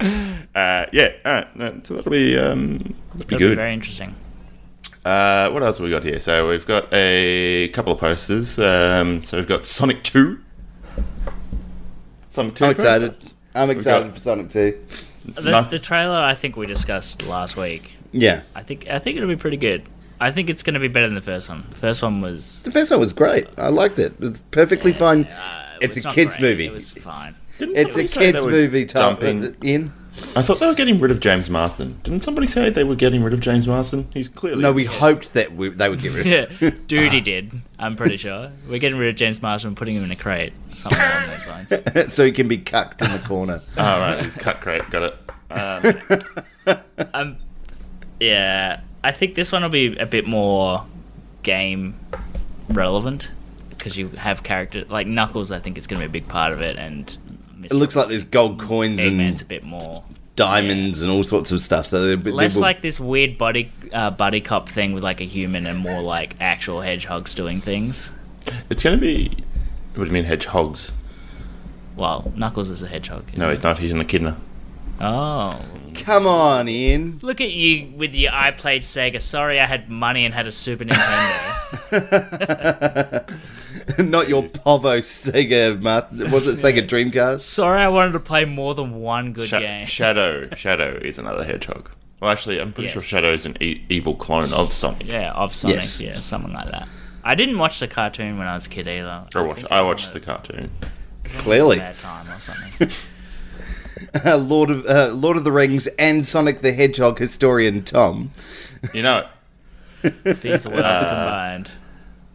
uh, yeah. All right. So that'll be um, that'll be That'd be good. very interesting. Uh, what else have we got here? So we've got a couple of posters. Um, so we've got Sonic Two. Sonic Two. I'm excited. poster. I'm excited got- for Sonic 2. The, No. the trailer I think we discussed last week. Yeah. I think I think it'll be pretty good. I think it's going to be better than the first one. The first one was. The first one was great. I liked it. It's perfectly fine. Uh, It's a kids' great. movie. It was fine. Didn't It's a kids' movie, Tom. dumping- uh, Ian? I thought they were getting rid of James Marsden. Didn't somebody say they were getting rid of James Marsden? He's clearly No, we hoped that we, they would get rid of <laughs> it. Yeah, Duty did. I'm pretty sure. We're getting rid of James Marsden and putting him in a crate. Something along those lines. <laughs> so he can be cucked in the corner. <laughs> Oh right, he's cut crate. Got it. Um, Um, yeah, I think this one will be a bit more game relevant because you have character like Knuckles. I think is going to be a big part of it, and It looks like there's gold coins Eggman's a and bit more diamonds and all sorts of stuff. So they're, they're less like this weird buddy uh, buddy cop thing with like a human, and more like actual hedgehogs doing things. it's going to be. What do you mean hedgehogs? Well, Knuckles is a hedgehog. No, he? he's not. He's an echidna. Oh, Come on, Ian. look at you with your I played Sega. Sorry, I had money and had a Super <laughs> Nintendo. <laughs> <laughs> Not your Povo Sega Master. Was it Sega Dreamcast? Sorry, I wanted to play more than one good Sha- game. Shadow. Shadow is another hedgehog. Well, actually, I'm pretty Yes. sure Shadow is an e- evil clone of Sonic. Yeah, of Sonic. Yes. Yeah, something like that. I didn't watch the cartoon when I was a kid either. I watched. I watched on the cartoon. Clearly. bad time or something. <laughs> Uh, Lord of uh, Lord of the Rings and Sonic the Hedgehog historian Tom. You know, These worlds combined.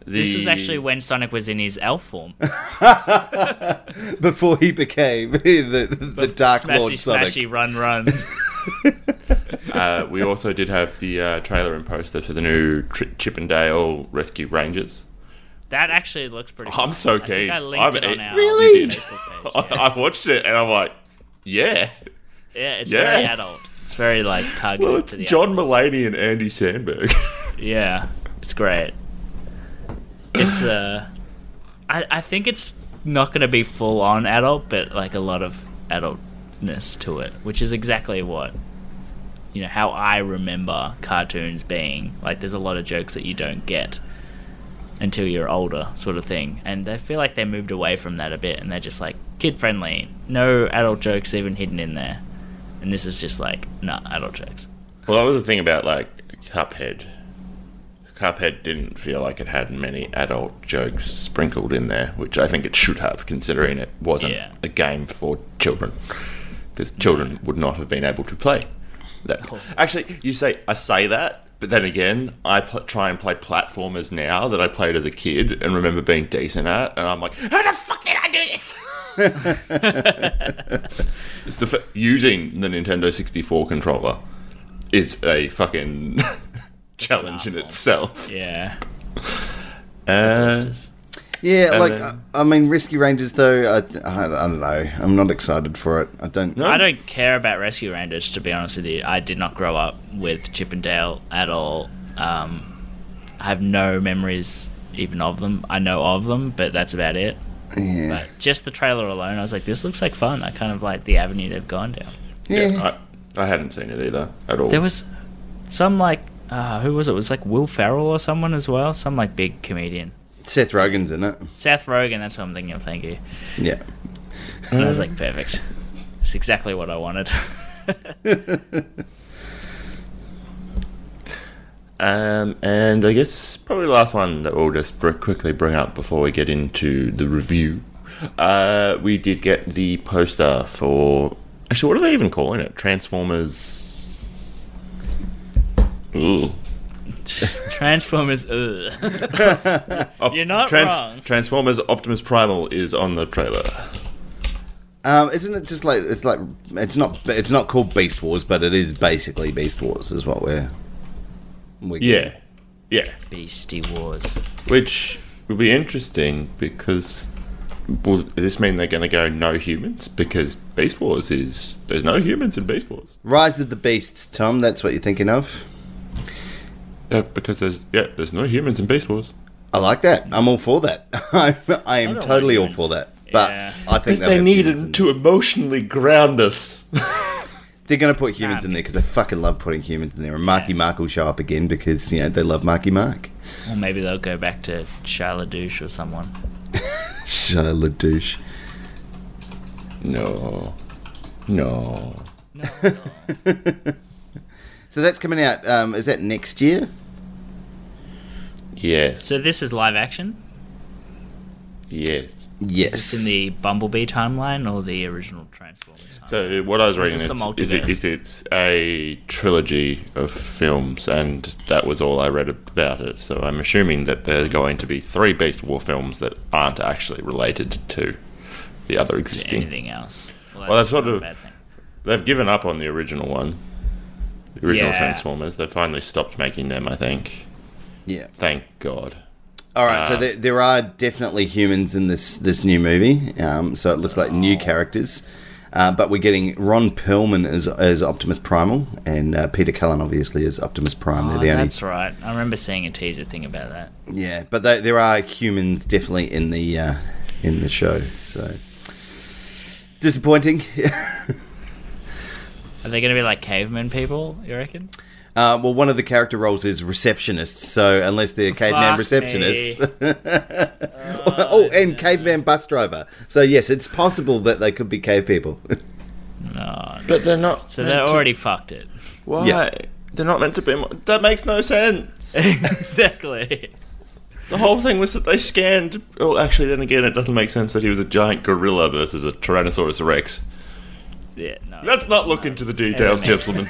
The, This was actually when Sonic was in his elf form. <laughs> Before he became <laughs> the, the Dark Smashy, Lord Sonic. smashy, run, run. <laughs> uh, we also did have the uh, trailer and poster for the new Tri- Chip 'n Dale Rescue Rangers. That actually looks pretty. I'm fun. so I think keen. I linked I'm it on a- our Really? Facebook page. I, Yeah, I watched it and I'm like, yeah. yeah it's Yeah. very adult. It's very like targeted Well, to it's the John adults. Mulaney and Andy Samberg. Yeah, it's great. It's uh, I I think it's not going to be full on adult, but like a lot of adultness to it, which is exactly what you know how I remember cartoons being. Like, there's a lot of jokes that you don't get until you're older, sort of thing. And I feel like they moved away from that a bit, and they're just like kid friendly, no adult jokes even hidden in there. And this is just like, nah, adult jokes. well, that was the thing about like Cuphead. Cuphead didn't feel like it had many adult jokes sprinkled in there, which I think it should have, considering it wasn't Yeah. a game for children. Because children would not have been able to play that. Oh. Actually, you say I say that, but then again, I pl- try and play platformers now that I played as a kid and remember being decent at, and I'm like, how the fuck did I do this? <laughs> the f- using the Nintendo 64 controller is a fucking <laughs> challenge in itself. <laughs> Yeah. Uh, Yeah, And like then- I, I mean, Rescue Rangers though. I, I, I don't know. I'm not excited for it. I don't. No. I don't care about Rescue Rangers to be honest with you. I did not grow up with Chip 'n Dale at all. Um, I have no memories even of them. I know of them, but that's about it. Yeah. But just the trailer alone, I was like, this looks like fun. I kind of like the avenue they've gone down. yeah. I, I hadn't seen it either at all. There was some like uh, who was it? It was like Will Ferrell or someone as well. Some like big comedian. Seth Rogen's in it. Seth Rogen. That's what I'm thinking of. Thank you. Yeah. <laughs> And I was like, perfect. It's exactly what I wanted. <laughs> Um, and I guess probably the last one that we'll just br- quickly bring up before we get into the review. Uh, we did get the poster for. Actually, what are they even calling it? Transformers. Ooh. <laughs> Transformers. Op- <laughs> You're not wrong. Transformers Optimus Primal is on the trailer. Um, isn't it just like it's like it's not it's not called Beast Wars, but it is basically Beast Wars, is what we're. we're Yeah. Yeah. Beastie Wars. Which will be interesting because. Will this mean they're going to go no humans? Because Beast Wars is. There's no humans in Beast Wars. Rise of the Beasts, Tom. That's what you're thinking of. Yeah, because there's yeah, there's no humans in Beast Wars. I like that. I'm all for that. <laughs> I'm, I am don't totally like all for that. But Yeah. I think They they'll need to emotionally ground us. <laughs> They're going to put humans Nah. in there because they fucking love putting humans in there. And Marky Mark will show up again because you know they love Marky Mark. Or maybe they'll go back to Charlotte Douche or someone. <laughs> Charlotte douche. no, no. No. So that's coming out. Um, is that next year? Yes, so this is live action? yes. Yes. Is this in the Bumblebee timeline or the original Transformers timeline? So what I was reading is, multiverse? is it, it's, it's a trilogy of films, and that was all I read about it. So I'm assuming that there are going to be three Beast War films that aren't actually related to the other existing. anything else? Well, that's sort not a of- They've given up on the original one, the original Yeah. Transformers. They finally stopped making them. I think. yeah. Thank God. All right. so Uh, there, there are definitely humans in this this new movie. Um, so it looks like Oh. new characters. Uh, but we're getting Ron Perlman as, as Optimus Primal and uh, Peter Cullen obviously as Optimus Prime. Oh, They're the only that's right. I remember seeing a teaser thing about that. Yeah, but they, there are humans definitely in the uh, in the show. So disappointing. <laughs> Are they going to be like caveman people, you reckon? uh, well, one of the character roles is receptionist. So unless they're caveman Fuck receptionists, <laughs> oh, and caveman bus driver. So yes, it's possible that they could be cave people. <laughs> No. But they're not. So they're already fucked it. Why? Yeah. They're not meant to be. mo- That makes no sense. <laughs> exactly. The whole thing was that they scanned. Oh, actually, then again, it doesn't make sense that he was a giant gorilla versus a Tyrannosaurus Rex. Yeah, no. Let's not look into the details, gentlemen.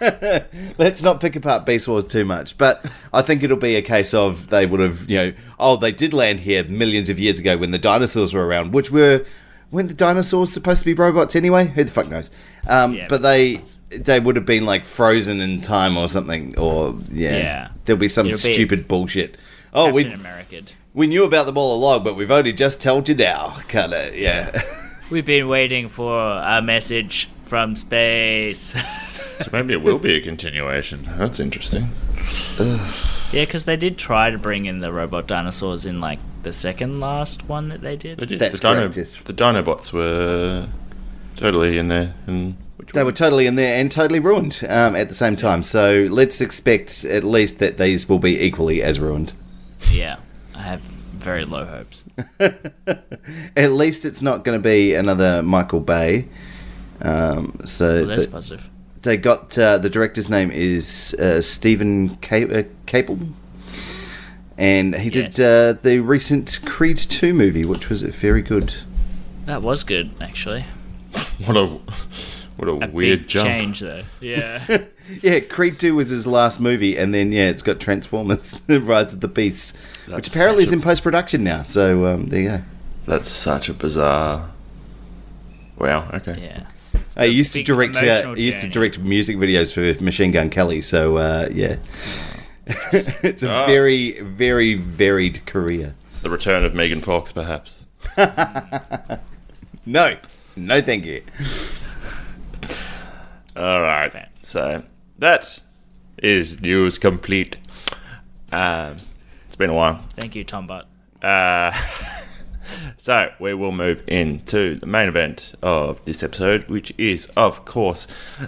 <laughs> Let's not pick apart Beast Wars too much, but I think it'll be a case of they would have, you know, oh, they did land here millions of years ago when the dinosaurs were around, which were when the dinosaurs supposed to be robots anyway. Who the fuck knows? Um, Yeah, but they they would have been like frozen in time or something, or yeah, Yeah. there'll be some It'll be- stupid bullshit. Oh, Captain we American. we knew about them all along, but we've only just told you now, kind of. Yeah. <laughs> We've been waiting for a message from space. <laughs> so maybe it will be a continuation. That's interesting. yeah, because they did try to bring in the robot dinosaurs in like the second last one that they did. They did. That's the, Dino, correct, the Dinobots were totally in there. And They were totally in there and totally ruined um, at the same time. So let's expect at least that these will be equally as ruined. Yeah, I have very low hopes. <laughs> At least it's not going to be another Michael Bay. Um, so Well, that's th- positive. they got uh, the director's name is uh, Steven Ca- uh, Caple, and he did Yes. uh, the recent Creed Two movie, which was very good. That was good, actually. What a what a, A weird big jump. change, though. Yeah. <laughs> <laughs> Yeah, Creed Two was his last movie, and then yeah, it's got Transformers: <laughs> Rise of the Beasts, which apparently is in post production now. So um, there you go. That's such a bizarre. Wow. Okay. yeah. I used to direct. Uh, I used to direct music videos for Machine Gun Kelly. So uh, yeah, <laughs> it's a Oh. very, very varied career. The return of Megan Fox, perhaps. No, no, thank you. All right. So that is news complete. Um, it's been a while. Thank you, Tom Butt. Uh, <laughs> so we will move into the main event of this episode, which is, of course,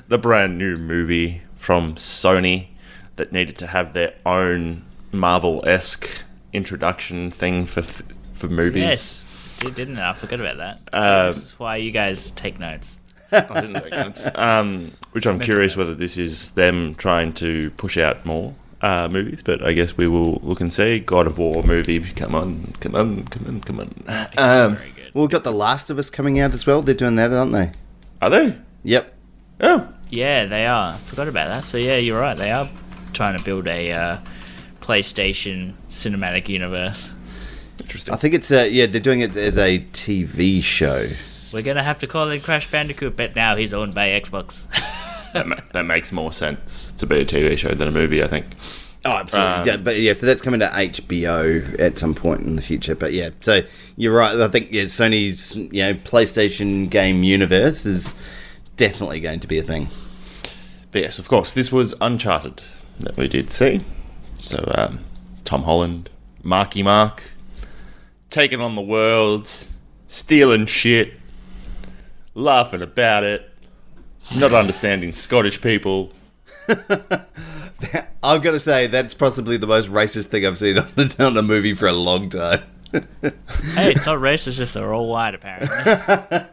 the brand new movie from Sony that needed to have their own Marvel-esque introduction thing for for movies. Yes, did, didn't it? I forgot about that. So Um, this is why you guys take notes. I didn't take notes. Um, which I'm curious whether this is them trying to push out more uh, movies, but I guess we will look and see. God of War movie, come on, come on, come on, come on. Um, Well, we've got The Last of Us coming out as well. They're doing that, aren't they? are they? Yep. Oh, Yeah, they are. Forgot about that. So yeah, you're right. They are trying to build a uh, PlayStation cinematic universe. interesting. I think it's uh, yeah. They're doing it as a TV show. We're gonna have to call it Crash Bandicoot, but now he's owned by Xbox. <laughs> that, ma- that makes more sense to be a TV show than a movie, I think. Oh, absolutely. Um, yeah, but yeah, so that's coming to HBO at some point in the future. But yeah, so you're right. I think yeah, Sony's you know PlayStation game universe is definitely going to be a thing. But yes, of course, this was Uncharted that we did see. So, um, Tom Holland, Marky Mark, taking on the world, stealing shit, laughing about it, not understanding Scottish people. <laughs> I've got to say that's possibly the most racist thing I've seen on a, on a movie for a long time. <laughs> hey, it's not racist if they're all white, apparently. <laughs>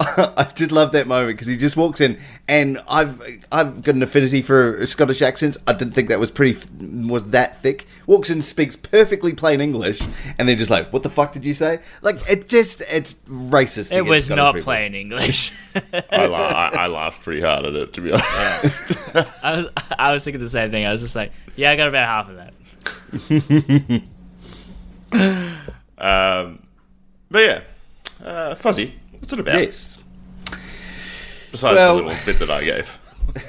I did love that moment because he just walks in, and I've I've got an affinity for Scottish accents. I didn't think that was pretty was that thick. Walks in, speaks perfectly plain English, and they're just like, "What the fuck did you say?" Like it just it's racist. It was Scottish not people. plain English. <laughs> I, la- I, I laughed pretty hard at it, to be honest. I was I was thinking the same thing. I was just like, yeah, I got about half of that. Um, but yeah, uh, Fuzzy, what's it about? Yes. Besides Well- the little bit that I gave.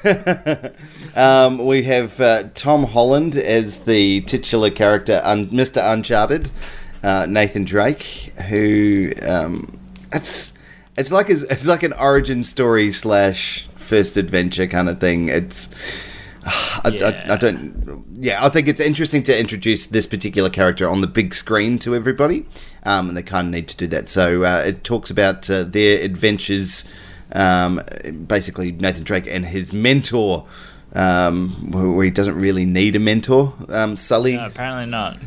<laughs> Um, we have uh, Tom Holland as the titular character, un- Mr. Uncharted, uh, Nathan Drake, who um, it's it's like his, it's like an origin story slash first adventure kind of thing. It's <sighs> I, Yeah. I, I don't yeah I think it's interesting to introduce this particular character on the big screen to everybody, um, and they kind of need to do that. So uh, it talks about uh, their adventures. Um, basically, Nathan Drake and his mentor, um, where he doesn't really need a mentor, um, Sully. No, apparently not.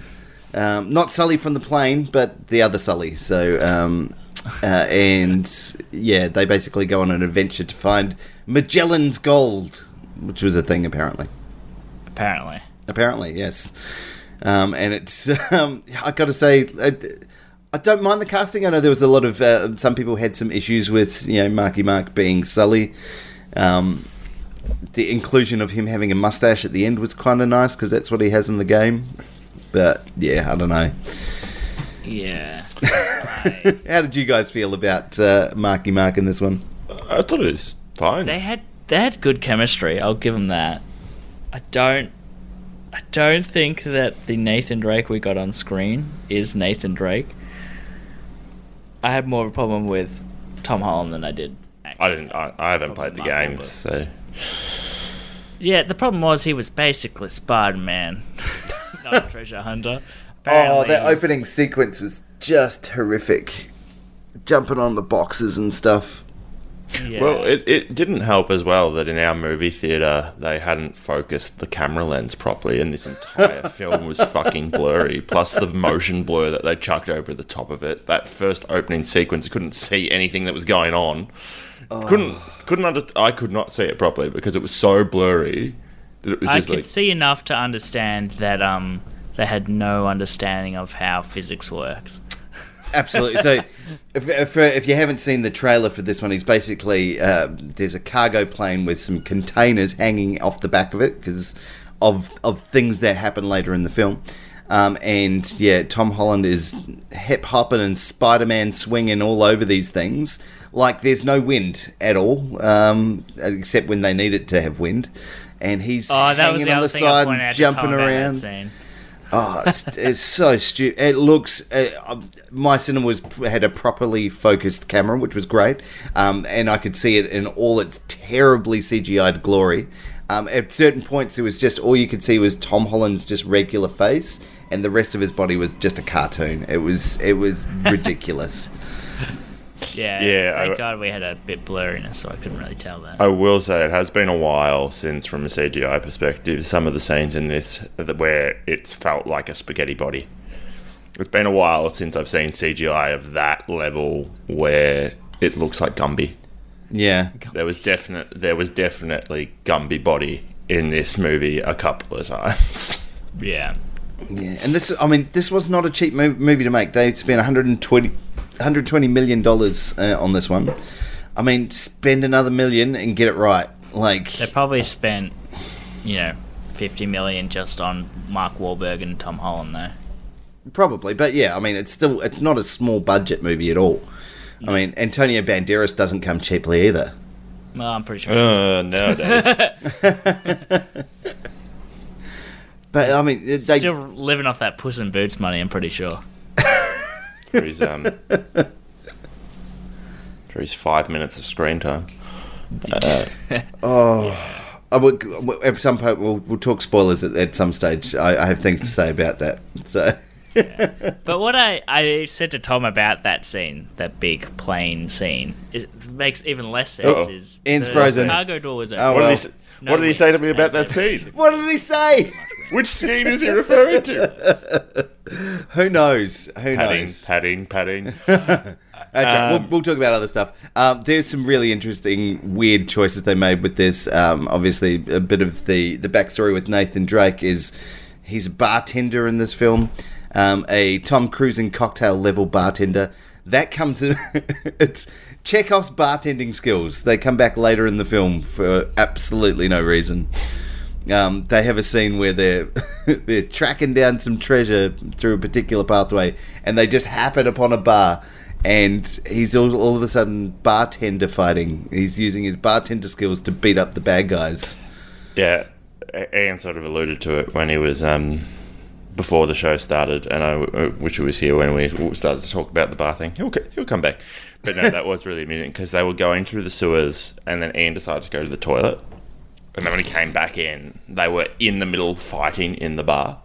Um, not Sully from the plane, but the other Sully. So, um, uh, and yeah, they basically go on an adventure to find Magellan's gold, which was a thing apparently. Apparently. Apparently, yes. Um, and it's, <laughs> um, I got to say, I, I don't mind the casting. I know there was a lot of, uh, some people had some issues with, you know, Marky Mark being Sully. Um, the inclusion of him having a mustache at the end was kind of nice because that's what he has in the game. But yeah, I don't know. Yeah. I- <laughs> How did you guys feel about uh, Marky Mark in this one? I thought it was fine. they had they had good chemistry. I'll give them that. I don't. I don't think that the Nathan Drake we got on screen is Nathan Drake. I had more of a problem with Tom Holland than I did. Actually. I didn't. I, I haven't played the games, so Yeah, the problem was he was basically Spider Man, <laughs> not a treasure hunter. Oh, that he's- opening sequence was just horrific. Jumping on the boxes and stuff. Yeah. Well, it, it didn't help as well that in our movie theater they hadn't focused the camera lens properly, and this entire <laughs> film was fucking blurry. Plus the motion blur that they chucked over the top of it. That first opening sequence, couldn't see anything that was going on. Couldn't couldn't under, I could not see it properly because it was so blurry that it was I could like see enough to understand that um they had no understanding of how physics works. Absolutely. So, if, if, if you haven't seen the trailer for this one, he's basically uh, there's a cargo plane with some containers hanging off the back of it because of of things that happen later in the film. Um, and yeah, Tom Holland is hip hopping and Spider Man swinging all over these things Like there's no wind at all, um, except when they need it to have wind. And he's Oh, hanging on the side, pointed out to jumping around. Oh, it's, it's so stupid. It looks. Uh, um, my cinema was had a properly focused camera, which was great, um, and I could see it in all its terribly CGI'd glory. Um, at certain points, it was just all you could see was Tom Holland's just regular face, and the rest of his body was just a cartoon. It was it was ridiculous. Yeah, Yeah, Thank I- God we had a bit blurriness, so I couldn't really tell that. I will say it has been a while since, from a CGI perspective, some of the scenes in this where it's felt like a spaghetti body. It's been a while since I've seen CGI of that level where it looks like Gumby. Yeah, There was definite, there was definitely Gumby body in this movie a couple of times. <laughs> yeah. yeah, and this. I mean, this was not a cheap movie to make. They spent 120, 120 million dollars uh, on this one. I mean, spend another million and get it right. Like, They probably spent, you know, fifty million just on Mark Wahlberg and Tom Holland, though. Probably, but yeah, I mean, it's still it's not a small budget movie at all. I mean, Antonio Banderas doesn't come cheaply either. Well, I'm pretty sure. Uh, nowadays, <laughs> But I mean, they Still living off that Puss in Boots money, I'm pretty sure. For his um, for his five minutes of screen time. <laughs> Oh, I would, at some point we'll, we'll talk spoilers at, at some stage. I, I have things to say about that. So But what I, I said to Tom about that scene, that big plane scene, is, makes even less sense. Uh-oh. Is Ian's the frozen. cargo door was open. Oh, What well. did he, No what did he say to me about that scene? what did he say? <laughs> Which scene is he referring to? <laughs> Who knows? Who padding, knows? padding, padding. <laughs> That's right. We'll, Um, we'll talk about other stuff. Um, there's some really interesting, weird choices they made with this. Um, obviously, a bit of the the backstory with Nathan Drake is he's a bartender in this film, um, a Tom Cruise in cocktail level bartender. That comes in. <laughs> it's Chekhov's bartending skills. They come back later in the film for absolutely no reason. Um, they have a scene where they're <laughs> they're tracking down some treasure through a particular pathway, and they just happen upon a bar, and he's all, all of a sudden bartender fighting. He's using his bartender skills to beat up the bad guys. Yeah, Ian sort of alluded to it when he was um, before the show started, and I, wish he was here when we started to talk about the bar thing. He'll he'll come back, but no, <laughs> that was really amusing because they were going through the sewers, and then Ian decided to go to the toilet, and then when he came back in, they were in the middle fighting in the bar.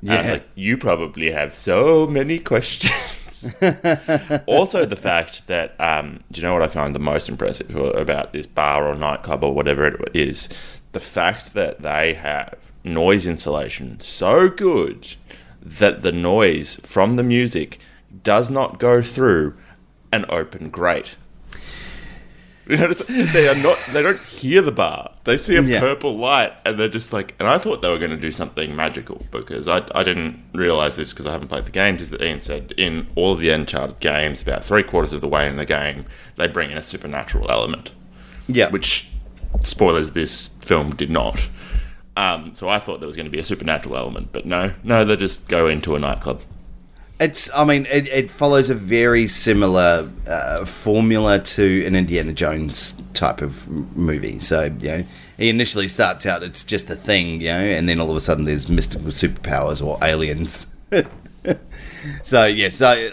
And I was Yeah. like, you probably have so many questions. <laughs> also, the fact that, um, do you know what I find the most impressive about this bar or nightclub or whatever it is? The fact that they have noise insulation so good that the noise from the music does not go through an open grate. You know, they are not. They don't hear the bar. They see a Yeah. purple light, and they're just like. And I thought they were going to do something magical because I, I didn't realize this because I haven't played the games. Is that Ian said in all of the Uncharted games, about three quarters of the way in the game, they bring in a supernatural element, Yeah, which spoilers this film did not. Um, so I thought there was going to be a supernatural element, but no, no, they just go into a nightclub. It's. I mean, it, it follows a very similar uh, formula to an Indiana Jones type of movie. So, you know, he initially starts out it's just a thing, you know, and then all of a sudden there's mystical superpowers or aliens. <laughs> so yeah, so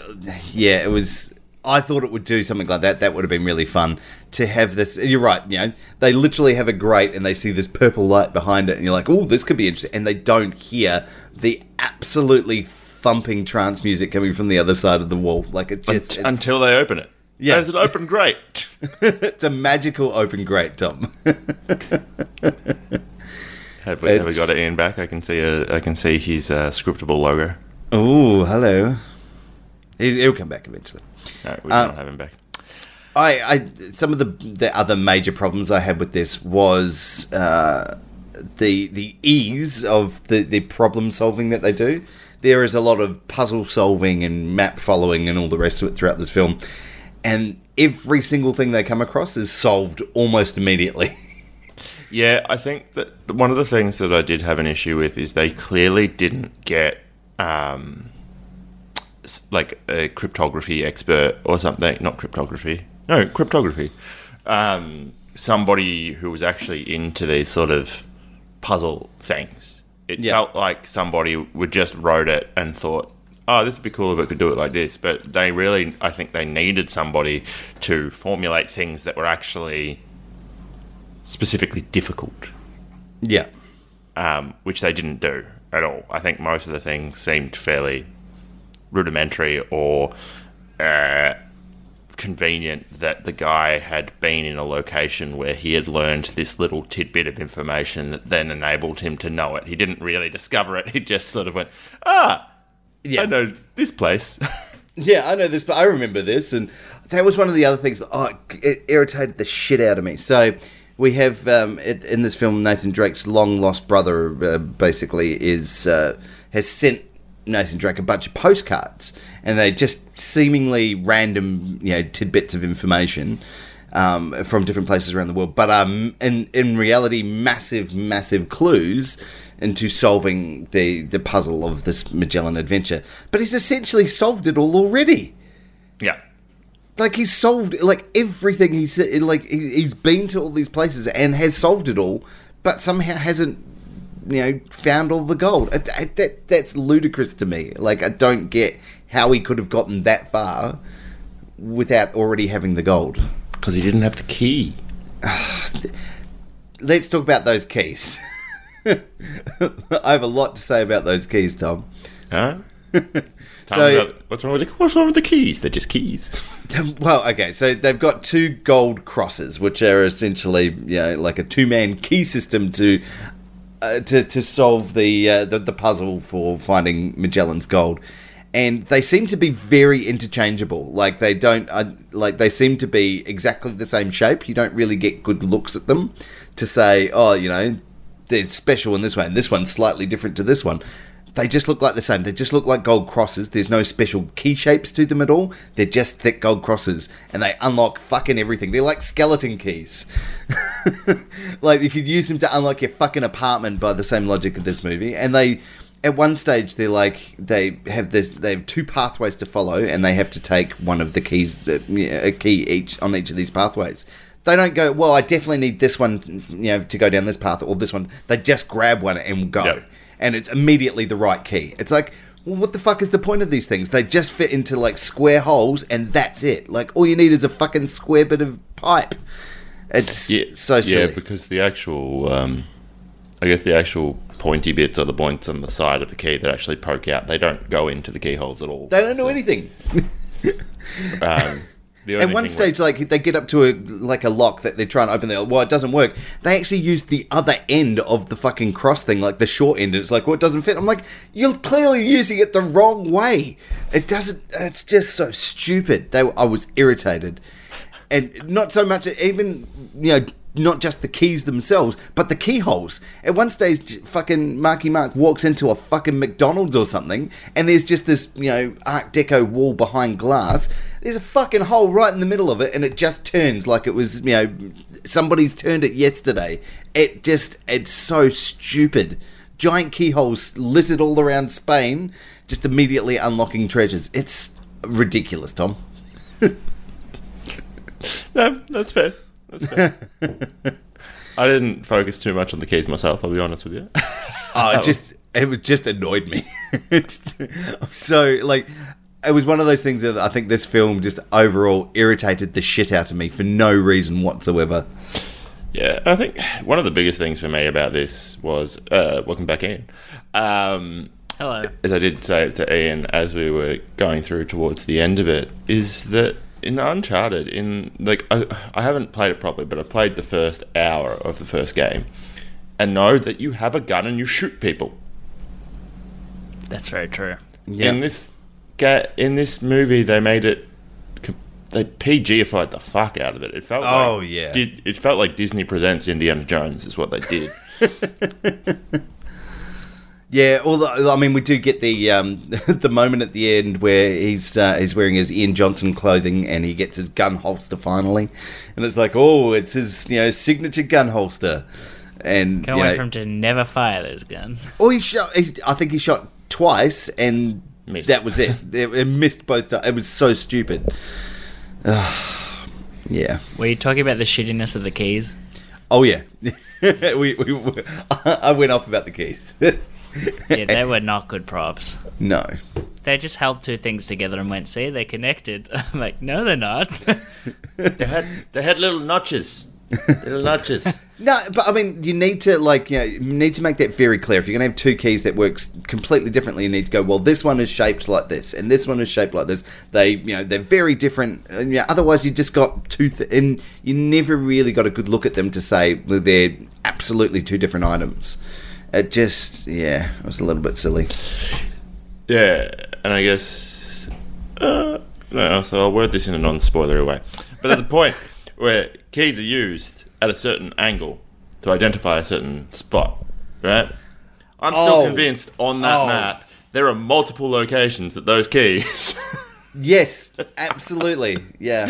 yeah, it was. I thought it would do something like that. That would have been really fun to have this. You're right. You know, they literally have a grate and they see this purple light behind it, and you're like, "Oh, this could be interesting." And they don't hear the absolutely thumping trance music coming from the other side of the wall. Like it just, it's, until they open it. Yeah. There's an open grate. <laughs> it's a magical open grate, Tom. <laughs> Have we, have we It's- got Ian back? I can see a, I can see his uh, scriptable logo. oh, hello. He, he'll come back eventually. No, we Uh, not have him back. I, I some of the the other major problems I had with this was uh, the the ease of the, the problem solving that they do. There is a lot of puzzle solving and map following and all the rest of it throughout this film, and every single thing they come across is solved almost immediately. <laughs> Yeah, I think that one of the things that I did have an issue with is they clearly didn't get um, like a cryptography expert or something. Not cryptography. no cryptography. Um, somebody who was actually into these sort of puzzle things. It Yeah. felt like somebody would just wrote it and thought, "Oh, this would be cool if it could do it like this." But they really, I think, they needed somebody to formulate things that were actually specifically difficult Yeah. um, which they didn't do at all. I think most of the things seemed fairly rudimentary or uh, convenient that the guy had been in a location where he had learned this little tidbit of information that then enabled him to know it. He didn't really discover it, <laughs> he just sort of went, ah, Yeah. I know this place. <laughs> Yeah, I know this, but I remember this, and that was one of the other things that oh, it irritated the shit out of me. So we have um, it, in this film Nathan Drake's long lost brother, uh, basically, is uh, has sent Nathan Drake a bunch of postcards, and they just seemingly random, you know, tidbits of information. Um, from different places around the world, but um, in in reality, massive, massive clues into solving the the puzzle of this Magellan adventure. But he's essentially solved it all already yeah. like he's solved like everything he's like he- he's been to all these places and has solved it all but somehow hasn't you know found all the gold that, that, that's ludicrous to me like i don't get how he could have gotten that far without already having the gold Because he didn't have the key. <sighs> let's talk about those keys <laughs> i have a lot to say about those keys tom Huh? <laughs> So- about, what's wrong with the, what's wrong with the keys? They're just keys. <laughs> Well, okay, so they've got two gold crosses, which are essentially, you know, like a two-man key system to uh, to to solve the, uh, the the puzzle for finding Magellan's gold, and they seem to be very interchangeable. Like they don't, uh, like they seem to be exactly the same shape. You don't really get good looks at them to say, oh, you know, they're special in this way, and this one's slightly different to this one. They just look like the same. They just look like gold crosses. There's no special key shapes to them at all. They're just thick gold crosses, and they unlock fucking everything. They're like skeleton keys. <laughs> like you could use them to unlock your fucking apartment by the same logic of this movie. And they, at one stage, they're like they have this. They have two pathways to follow, and they have to take one of the keys, uh, a key each on each of these pathways. They don't go. Well, I definitely need this one, you know, to go down this path, or this one. They just grab one and go Yep. And it's immediately the right key. It's like, well, what the fuck is the point of these things? They just fit into like square holes, and that's it. Like all you need is a fucking square bit of pipe. It's Yeah, so silly. Yeah, because the actual, um, I guess the actual pointy bits are the points on the side of the key that actually poke out. They don't go into the keyholes at all. they don't know So, anything. <laughs> Um, At one stage, like they get up to a like a lock that they're trying to open. There, well, it doesn't work. They actually use the other end of the fucking cross thing, like the short end. And it's like, well, it doesn't fit. I'm like, you're clearly using it the wrong way. It doesn't. It's just so stupid. They, I was irritated, and not so much even you know. Not just the keys themselves, but the keyholes. At one stage, fucking Marky Mark walks into a fucking McDonald's or something, and there's just this, you know, Art Deco wall behind glass. There's a fucking hole right in the middle of it, and it just turns like it was, you know, somebody's turned it yesterday. It just, it's so stupid. Giant keyholes littered all around Spain, just immediately unlocking treasures. It's ridiculous, Tom. <laughs> No, that's fair. That's fair. <laughs> I didn't focus too much on the keys myself. I'll be honest with you. Oh, it <laughs> just it was just annoyed me. it's I'm so like it was one of those things that I think this film just overall irritated the shit out of me for no reason whatsoever. Yeah, I think one of the biggest things for me about this was uh, welcome back, Ian. Um, Hello. as I did say to Ian as we were going through towards the end of it, is that in Uncharted, in like I, I haven't played it properly, but I played the first hour of the first game, and know that you have a gun and you shoot people. That's very true. Yeah. In this ga- in this movie, they made it. They PGified the fuck out of it. It felt. Oh, like, yeah. Di- it felt like Disney presents Indiana Jones is what they did. <laughs> Yeah, although I mean, we do get the um, <laughs> the moment at the end where he's uh, he's wearing his Ian Johnson clothing and he gets his gun holster finally, and it's like, oh, it's his you know signature gun holster, and Can't you wait know, for him to never fire those guns. Oh, he shot. He, I think he shot twice, and Missed. that was it. <laughs> it. It missed both. It was so stupid. Yeah. Were you talking about the shittiness of the keys? Oh yeah. <laughs> we, we, <laughs> I went off about the keys. Yeah, they were not good props. no. They just held two things together and went, "See, they're connected." I'm like, "No, they're not." They had they had little notches, little notches. <laughs> No, but I mean, you need to like, you, know, you need to make that very clear. If you're going to have two keys that works completely differently, you need to go. Well, this one is shaped like this, and this one is shaped like this. They, you know, they're very different. And, yeah, otherwise, you just got two, th- and you never really got a good look at them to say well, they're absolutely two different items. It just, yeah, it was a little bit silly. Yeah, and I guess uh, no. So I'll word this in a non-spoilery way. But that's a point where keys are used at a certain angle to identify a certain spot, right? I'm still Oh. convinced on that Oh. map there are multiple locations that those keys. <laughs> Yes, absolutely. Yeah.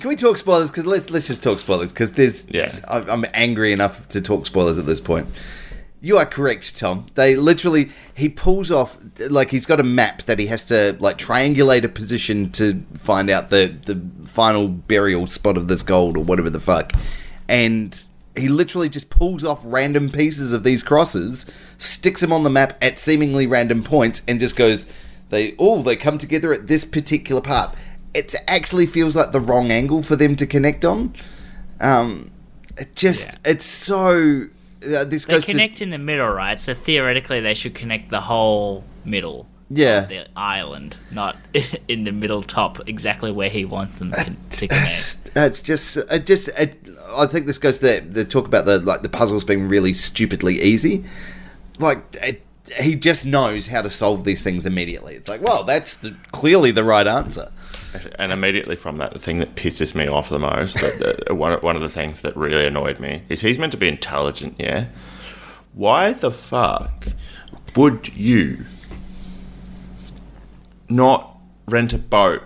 Can we talk spoilers? Because let's let's just talk spoilers. Because there's Yeah. I, I'm angry enough to talk spoilers at this point. You are correct, Tom. They literally he pulls off like he's got a map that he has to like triangulate a position to find out the the final burial spot of this gold or whatever the fuck, and he literally just pulls off random pieces of these crosses, sticks them on the map at seemingly random points, and just goes, they oh they come together at this particular part. It actually feels like the wrong angle for them to connect on. Um, it just Yeah. it's so. Uh, this they goes connect in the middle, right? So theoretically, they should connect the whole middle. yeah. of the island, not <laughs> in the middle top, exactly where he wants them to, to connect. It's, it's just, it just, it, I think this goes to the, the talk about the like the puzzles being really stupidly easy. Like it, he just knows how to solve these things immediately. It's like, well, that's the, clearly the right answer. And immediately from that, the thing that pisses me off the most, that the, <laughs> one, one of the things that really annoyed me, is he's meant to be intelligent, yeah? Why the fuck would you not rent a boat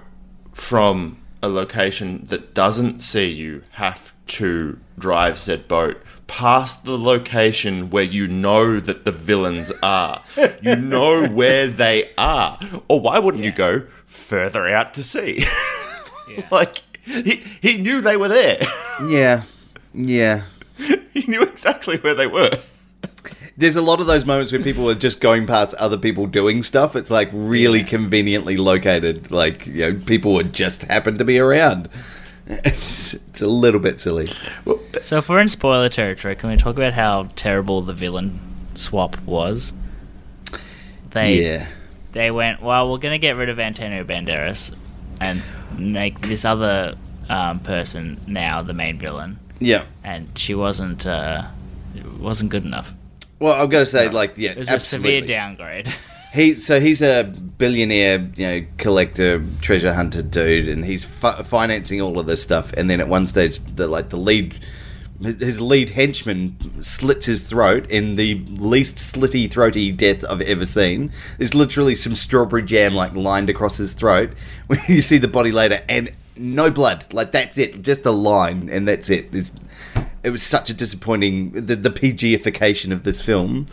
from a location that doesn't see you have to drive said boat past the location where you know that the villains are. You know <laughs> where they are. Or why wouldn't you go further out to sea? <laughs> like he he knew they were there. Yeah, yeah. <laughs> he knew exactly where they were. There's a lot of those moments where people are just going past other people doing stuff. It's like really conveniently located. Like you know, people would just happen to be around. <laughs> It's, it's a little bit silly. So if we're in spoiler territory, can we talk about how terrible the villain swap was? They Yeah. They went, well, we're going to get rid of Antonio Banderas and make this other um, person now the main villain, Yeah. and she wasn't uh, wasn't good enough. Well, I've got to say, like, yeah, It was absolutely. a severe downgrade. <laughs> He so he's a billionaire, you know, collector, treasure hunter dude, and he's fi- financing all of this stuff. And then at one stage, the like the lead, his lead henchman slits his throat in the least slitty throaty death I've ever seen. There's literally some strawberry jam like lined across his throat. <laughs> When you see the body later, and no blood, like that's it, just a line, and that's it. There's, it was such a disappointing the the PGification of this film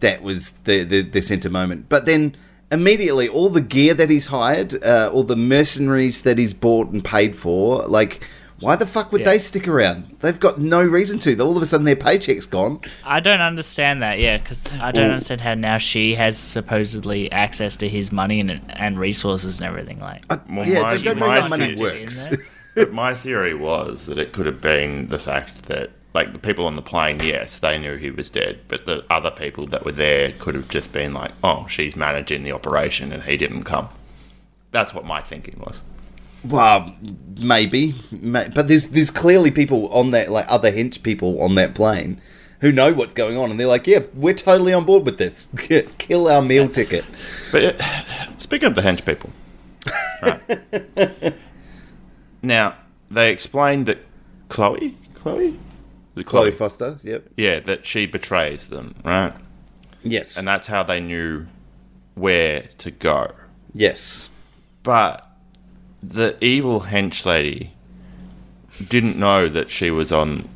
that was the, the the center moment. But then immediately, all the gear that he's hired, uh, all the mercenaries that he's bought and paid for, like. Why the fuck would Yeah. they stick around? They've got no reason to. All of a sudden, their paycheck's gone. I don't understand that, yeah, because I don't understand how now she has supposedly access to his money and and resources and everything. Like, I, Well, yeah, my- they don't know my how money theory- works. <laughs> But my theory was that it could have been the fact that, like, the people on the plane, yes, they knew he was dead, but the other people that were there could have just been like, oh, she's managing the operation and he didn't come. That's what my thinking was. Well, maybe, but there's there's clearly people on that, like other hench people on that plane, who know what's going on, and they're like, "Yeah, we're totally on board with this. Kill our meal ticket." But speaking of the hench people, right. <laughs> now they explained that Chloe, Chloe, The Chloe Foster. Yep. yeah, that she betrays them, right? Yes. And that's how they knew where to go. yes. But the evil hench lady didn't know that she was on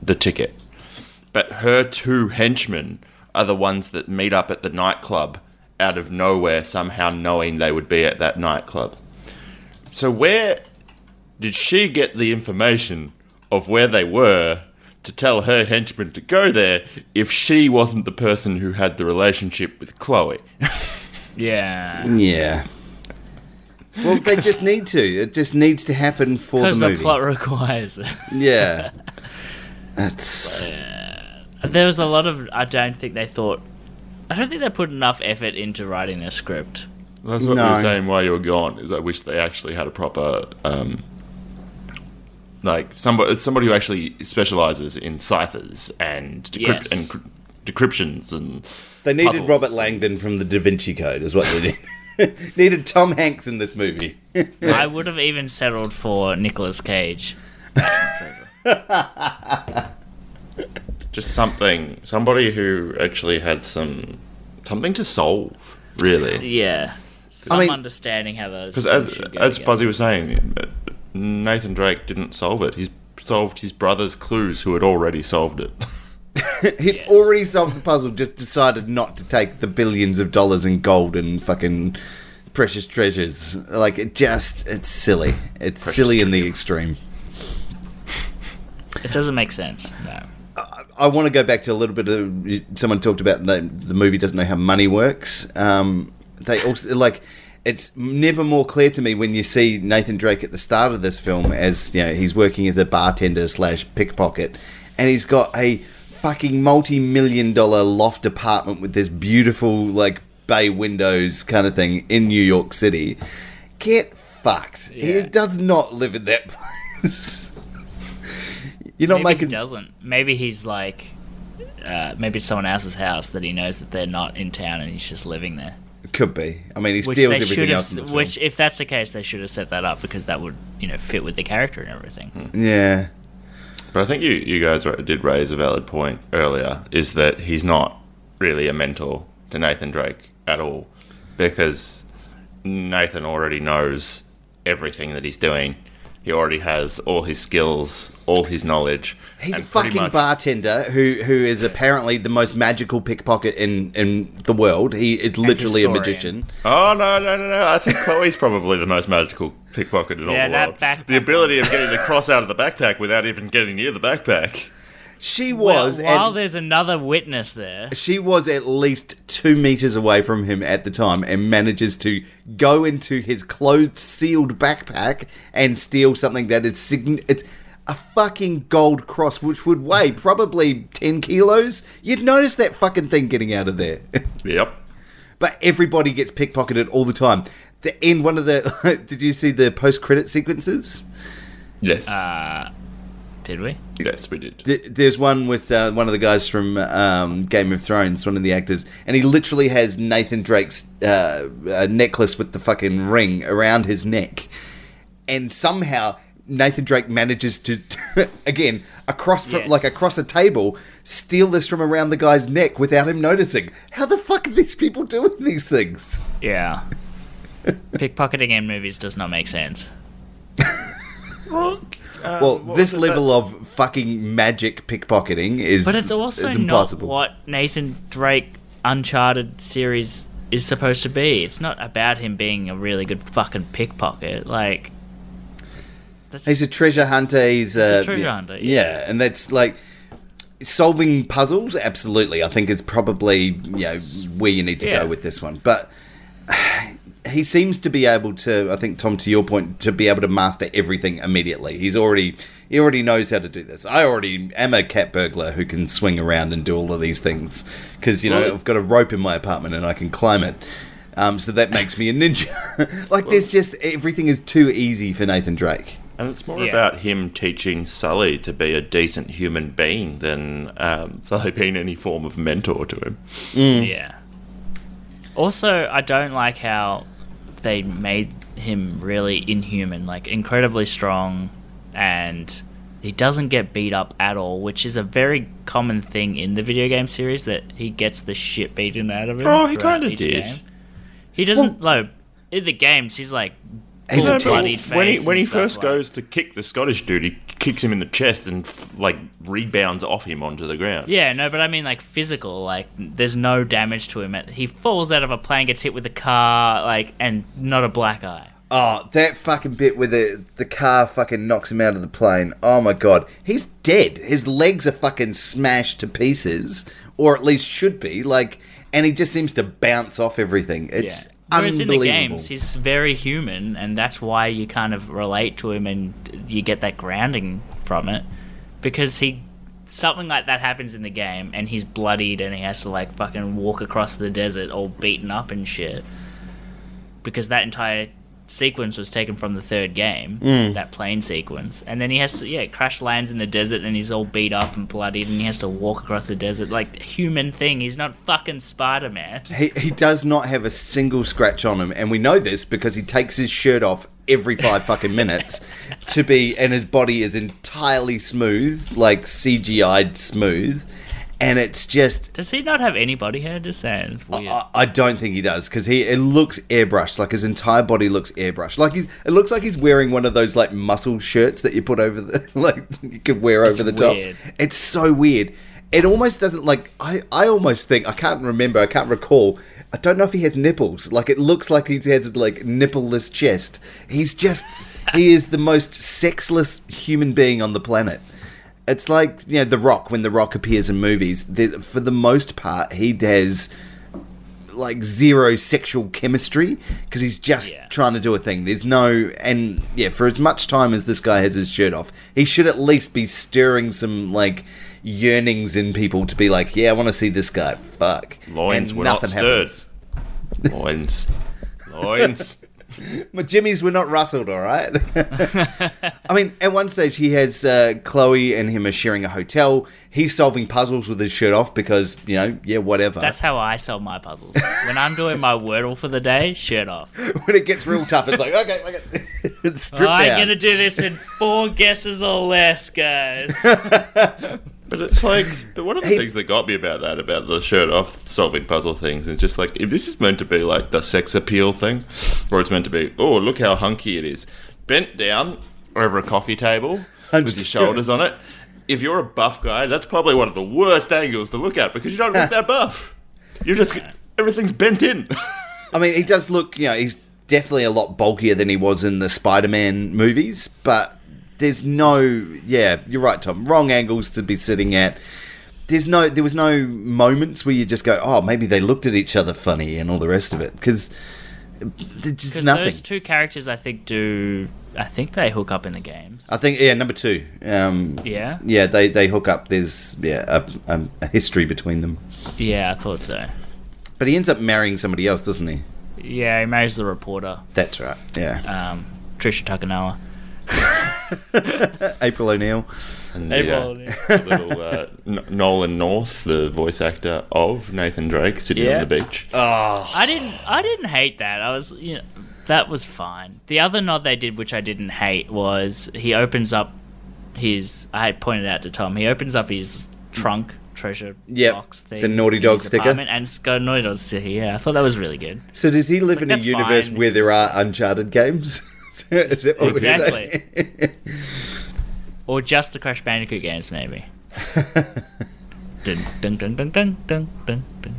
the ticket. But her two henchmen are the ones that meet up at the nightclub out of nowhere, somehow knowing they would be at that nightclub. So where did she get the information of where they were to tell her henchman to go there if she wasn't the person who had the relationship with Chloe? <laughs> Yeah. Yeah. Well, they just need to. It just needs to happen for the Because the plot requires it. Yeah. <laughs> That's There was a lot of. I don't think they thought. I don't think they put enough effort into writing a script. That's what we No. were saying while you were gone. Is I wish they actually had a proper, um, like somebody somebody who actually specializes in ciphers and decrypt- Yes. and cr- decryptions and. they needed puzzles. Robert Langdon from the Da Vinci Code, is what they needed. <laughs> needed Tom Hanks in this movie. <laughs> I would have even settled for Nicolas Cage. <laughs> just something somebody who actually had some something to solve really Yeah. Some mean- understanding how those. because as, as fuzzy was saying nathan drake didn't solve it he's solved his brother's clues who had already solved it <laughs> He'd Yes. already solved the puzzle, just decided not to take the billions of dollars in gold and fucking precious treasures. Like, it just, it's silly. It's Precious silly in the extreme. It doesn't make sense. No. I want to go back to a little bit of someone talked about the, the movie doesn't know how money works. Um, they also like it's never more clear to me when you see Nathan Drake at the start of this film as you know he's working as a bartender slash pickpocket, and he's got a fucking multi million dollar loft apartment with this beautiful like bay windows kind of thing in New York City. Get fucked. He does not live in that <laughs> place. You're not maybe making he doesn't. Maybe he's like. Uh, maybe it's someone else's house that he knows that they're not in town and he's just living there. Could be. I mean, he Which steals everything else in have. this Which, if that's the case, they should have set that up because that would, you know, fit with the character and everything. Yeah. But i think you, you guys did raise a valid point earlier is that he's not really a mentor to nathan drake at all because nathan already knows everything that he's doing he already has all his skills all his knowledge He's a fucking much- bartender who who is apparently the most magical pickpocket in in the world. He is literally a historian. magician. Oh no no no no! I think Chloe's probably the most magical pickpocket in all Yeah, the that world. backpack the ability of getting the cross out of the backpack without even getting near the backpack. She Well, was while and there's another witness there, she was at least two meters away from him at the time and manages to go into his closed sealed backpack and steal something that is sign- it's a fucking gold cross which would weigh probably 10 kilos you'd notice that fucking thing getting out of there <laughs> Yep. But everybody gets pickpocketed all the time. The in one of the <laughs> did you see the post credit sequences? Yes. uh, did we? yes, we did. Th- There's one with uh, one of the guys from um, Game of Thrones, one of the actors, and he literally has Nathan Drake's uh, uh, necklace with the fucking ring around his neck, and somehow Nathan Drake manages to, <laughs> again, across from, Yes. like across a table, steal this from around the guy's neck without him noticing. How the fuck are these people doing these things? Yeah. Pickpocketing in movies does not make sense. Well, this level of fucking magic pickpocketing is But it's also it's not what Nathan Drake Uncharted series is supposed to be. It's not about him being a really good fucking pickpocket. Like, that's, He's a treasure hunter. He's, a treasure yeah, hunter, Yeah. yeah. and that's like solving puzzles. Absolutely, I think is probably you know where you need to Yeah. go with this one. But he seems to be able to. I think Tom, to your point, to be able to master everything immediately. He's already he already knows how to do this. I already am a cat burglar who can swing around and do all of these things because you know Well- I've got a rope in my apartment and I can climb it. Um, so that makes me a ninja. <laughs> like there's just everything is too easy for Nathan Drake. And it's more Yeah. about him teaching Sully to be a decent human being than um, <laughs> Sully being any form of mentor to him. Yeah. Also, I don't like how they made him really inhuman, like incredibly strong, and he doesn't get beat up at all, which is a very common thing in the video game series that he gets the shit beaten out of him. Oh, he kinda did. game. He doesn't like in the games. He's like He's full a tool. bloodied face when he when he first like- goes to kick the Scottish dude, he kicks him in the chest and f- like rebounds off him onto the ground. Yeah, no, but I mean like physical. Like there's no damage to him. He falls out of a plane, gets hit with a car, like, and not a black eye. Oh, that fucking bit where the the car fucking knocks him out of the plane. Oh my god, he's dead. His legs are fucking smashed to pieces, or at least should be. Like, and he just seems to bounce off everything. It's yeah. Whereas in the unbelievable. games, he's very human, and that's why you kind of relate to him and you get that grounding from it. Because he. Something like that happens in the game, and he's bloodied and he has to, like, fucking walk across the desert all beaten up and shit. Because that entire sequence was taken from the third game, mm. that plane sequence. And then he has to, yeah, crash lands in the desert and he's all beat up and bloodied and he has to walk across the desert. Like, human thing. He's not fucking Spider Man. He, he does not have a single scratch on him, and we know this because he takes his shirt off every five fucking minutes to be, and his body is entirely smooth, like CGI'd smooth, and it's just. Does he not have any body hair? Just saying, it's weird. I, I don't think he does because he it looks airbrushed, like his entire body looks airbrushed. Like he's it looks like he's wearing one of those like muscle shirts that you put over the <laughs> like you could wear It's over the weird. top. It's so weird. It almost doesn't like I I almost think I can't remember I can't recall. I don't know if he has nipples. Like it looks like he has like nippleless chest. He's just he is the most sexless human being on the planet. It's like you know the Rock when the Rock appears in movies. The, for the most part, he has like zero sexual chemistry because he's just Yeah. trying to do a thing. There's no and yeah, for as much time as this guy has his shirt off, he should at least be stirring some like yearnings in people to be like, yeah, I want to see this guy fuck. Loins and were not stirred. Loins. Loins. <laughs> My jimmies were not rustled, all right. <laughs> I mean, at one stage he has uh, Chloe and him are sharing a hotel. He's solving puzzles with his shirt off because you know, yeah, whatever. That's how I solve my puzzles. when I'm doing my Wordle for the day, shirt off. <laughs> when it gets real tough, it's like okay, okay, it's stripped I'm out. gonna do this in four guesses or less, guys. But it's like, <laughs> but one of the Hey- things that got me about that, about the shirt off solving puzzle things, is just like, if this is meant to be like the sex appeal thing, or it's meant to be, oh, look how hunky it is, bent down over a coffee table with your shoulders on it. If you're a buff guy, that's probably one of the worst angles to look at because you don't look that buff. You're just, everything's bent in. <laughs> I mean, he does look, you know, he's definitely a lot bulkier than he was in the Spider-Man movies, but there's no, yeah, you're right, Tom. Wrong angles to be sitting at. There's no, there was no moments where you just go, oh, maybe they looked at each other funny and all the rest of it because there's just nothing. those two characters, I think, do. I think they hook up in the games. I think, yeah, number two. Um, Yeah? yeah, they they hook up. There's yeah a, a, a history between them, Yeah, I thought so. but he ends up marrying somebody else, doesn't he? Yeah, he marries the reporter, That's right. Yeah, um, Trisha Takanawa. <laughs> April O'Neil. And April the, uh, <laughs> the little uh, N- Nolan North, the voice actor of Nathan Drake, sitting Yeah. on the beach. I didn't. I didn't hate that. I was, you know, that was fine. The other nod they did, which I didn't hate, was he opens up his. I had pointed out to Tom. He opens up his trunk treasure Yep, box thing. the Naughty Dog sticker. and it's got a Naughty Dog sticker. Yeah, I thought that was really good. So does he live like, in a universe fine. where there are Uncharted games? <laughs> <laughs> Is that what Exactly. Or just the Crash Bandicoot games, maybe. <laughs> dun, dun, dun, dun, dun, dun, dun, dun.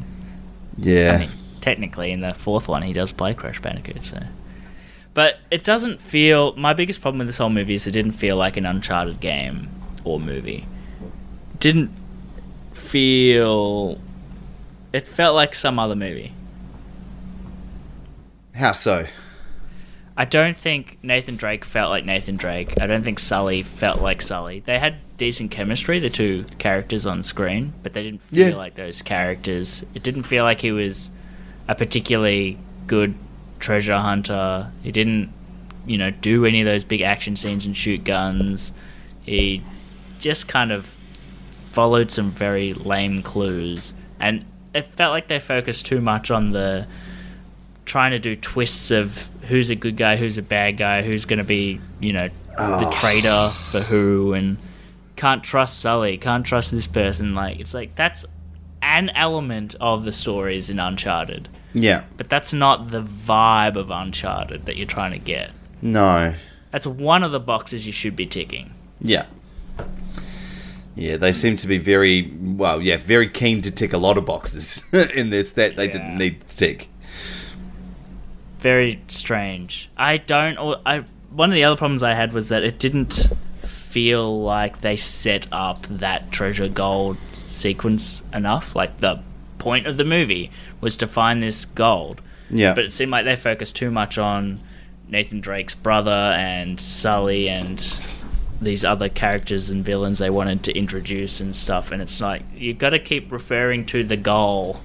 yeah. I mean, technically, in the fourth one, he does play Crash Bandicoot, so. But it doesn't feel. My biggest problem with this whole movie is it didn't feel like an Uncharted game or movie. Didn't feel. It felt like some other movie. How so? I don't think Nathan Drake felt like Nathan Drake. I don't think Sully felt like Sully. They had decent chemistry, the two characters on screen, but they didn't feel Yeah. like those characters. It didn't feel like he was a particularly good treasure hunter. He didn't, you know, do any of those big action scenes and shoot guns. He just kind of followed some very lame clues, and it felt like they focused too much on the trying to do twists of who's a good guy, who's a bad guy, who's going to be, you know, the ah. traitor for who, and can't trust Sully, can't trust this person. Like, it's like that's an element of the stories in Uncharted, Yeah. but that's not the vibe of Uncharted that you're trying to get. No. That's one of the boxes you should be ticking. Yeah. Yeah, they seem to be very well. Yeah, very keen to tick a lot of boxes <laughs> in this that they Yeah. didn't need to tick. Very strange. I don't. I one of the other problems I had was that it didn't feel like they set up that treasure gold sequence enough. Like the point of the movie was to find this gold, Yeah. but it seemed like they focused too much on Nathan Drake's brother and Sully and these other characters and villains they wanted to introduce and stuff. And it's like you've got to keep referring to the goal,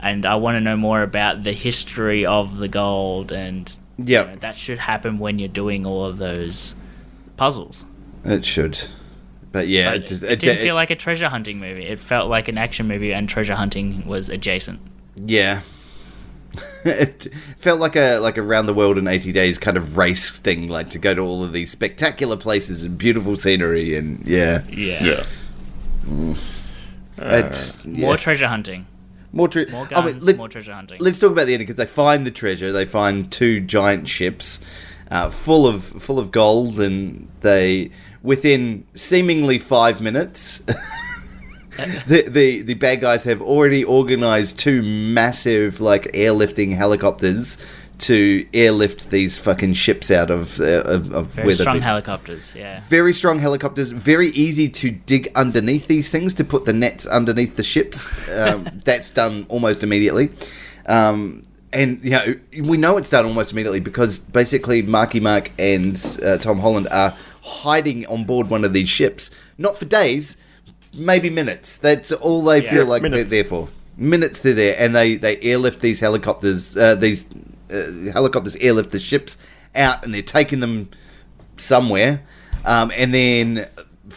and I want to know more about the history of the gold, and Yeah. you know, that should happen when you're doing all of those puzzles. It should. But yeah, But it, just, it, didn't feel like a treasure hunting movie. It felt like an action movie, and treasure hunting was adjacent. Yeah. <laughs> it felt like a like a round the world in 80 days kind of race thing like to go to all of these spectacular places and beautiful scenery and yeah Yeah. Mm. it's More yeah. treasure hunting. More, tre- More I mean, guns, let- more treasure hunting. let's talk about the ending because they find the treasure they find two giant ships uh, full of full of gold and they within seemingly 5 minutes <laughs> the, the the bad guys have already organized two massive like airlifting helicopters to airlift these fucking ships out of uh, of, of Very where they've strong been- helicopters. Yeah. very strong helicopters. Very easy to dig underneath these things to put the nets underneath the ships. Um, <laughs> that's done almost immediately. Um, and you know we know it's done almost immediately because basically Marky Mark and uh, Tom Holland are hiding on board one of these ships, not for days, maybe minutes. That's all they Yeah, feel like minutes. they're there for. Minutes they're there, and they they airlift these helicopters. Uh, these uh, helicopters airlift the ships out, and they're taking them somewhere, um, and then.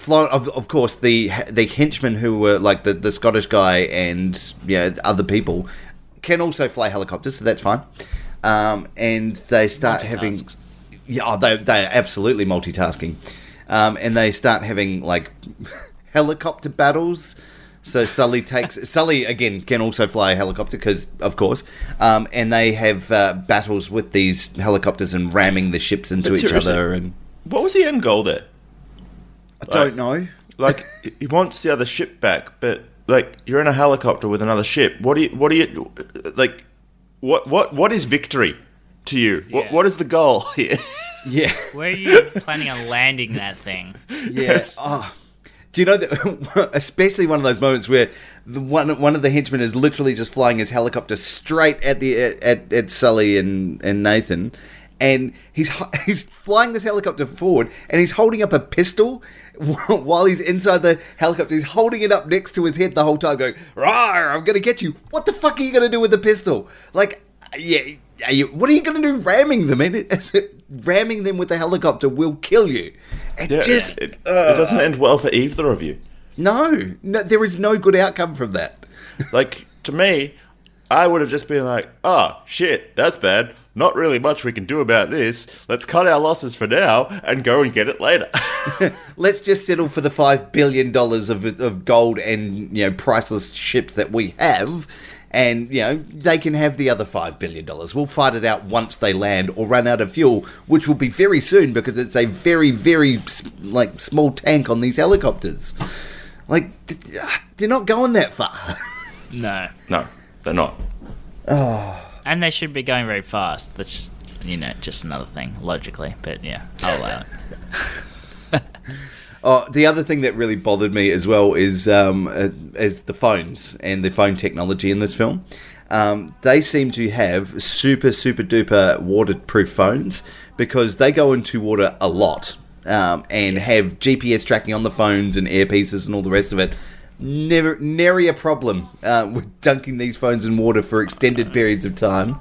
Of, of course, the the henchmen who were like the, the Scottish guy and you know other people can also fly helicopters, so that's fine. Um, and they start having yeah, oh, they they are absolutely multitasking, um, and they start having like <laughs> helicopter battles. So Sully takes Sully again can also fly a helicopter because of course, um, and they have uh, battles with these helicopters and ramming the ships into But each other. And What was the end goal there? I don't know. Like <laughs> he wants the other ship back, but like you're in a helicopter with another ship. What do you? What do you? Like, what? What? What is victory to you? What? What is the goal <laughs> here? Yeah, Where are you planning on landing that thing? <laughs> yeah. Oh. Do you know that? <laughs> Especially one of those moments where the one one of the henchmen is literally just flying his helicopter straight at the at, at Sully and, and Nathan, and he's <laughs> he's flying this helicopter forward, and he's holding up a pistol <laughs> while he's inside the helicopter. He's holding it up next to his head the whole time, going, "Rawr, I'm gonna get you." What the fuck are you gonna do with the pistol? Like, yeah. Are you, what are you going to do ramming them? It, <laughs> ramming them with the helicopter will kill you. It Yeah, just it, it doesn't end well for either of you. no, no, there is no good outcome from that. <laughs> Like to me, I would have just been like, "Oh shit, that's bad. Not really much we can do about this. Let's cut our losses for now and go and get it later." <laughs> Let's just settle for the five billion dollars of of gold and you know priceless ships that we have, and you know they can have the other five billion dollars. We'll fight it out once they land or run out of fuel, which will be very soon because it's a very very like small tank on these helicopters. Like ah, they're not going that far. <laughs> No. no, they're not. Oh. And they should be going very fast. That's, you know, just another thing, logically. But yeah, I'll allow it. <laughs> Oh, the other thing that really bothered me as well is um, uh, is the phones and the phone technology in this film. Um, they seem to have super super duper waterproof phones because they go into water a lot um, and have GPS tracking on the phones and earpieces and all the rest of it. Never, nary a problem uh, <laughs> with dunking these phones in water for extended periods of time.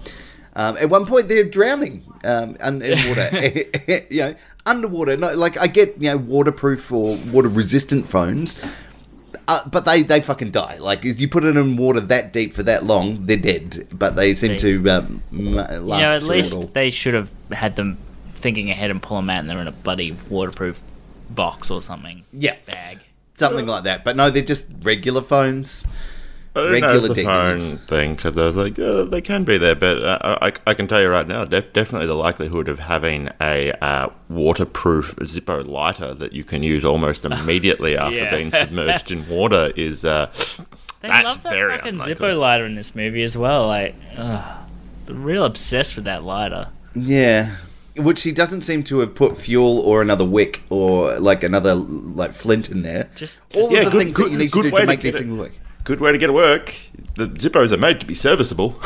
Um, at one point, they're drowning um, in water. <laughs> <laughs> you know, underwater. No, like I get you know waterproof or water resistant phones, uh, but they they fucking die. Like if you put it in water that deep for that long, they're dead. But they seem to um, last. you know, at it all. least they should have had them thinking ahead and pull them out and they're in a bloody waterproof box or something. Yeah. Bag. something like that. But no, they're just regular phones. I didn't Regular the phone thing because I was like, uh, they can be there, but uh, I, I can tell you right now, def- definitely the likelihood of having a uh, waterproof Zippo lighter that you can use almost <laughs> immediately after Yeah. being submerged in water is uh, They That's love that very fucking unlikely. Zippo lighter in this movie as well. Like, ugh. real obsessed with that lighter. Yeah. Which he doesn't seem to have put fuel or another wick or like another like flint in there. Just, all just of the things that you need to do to make get these it- things work. Good way to get it work. The Zippos are made to be serviceable.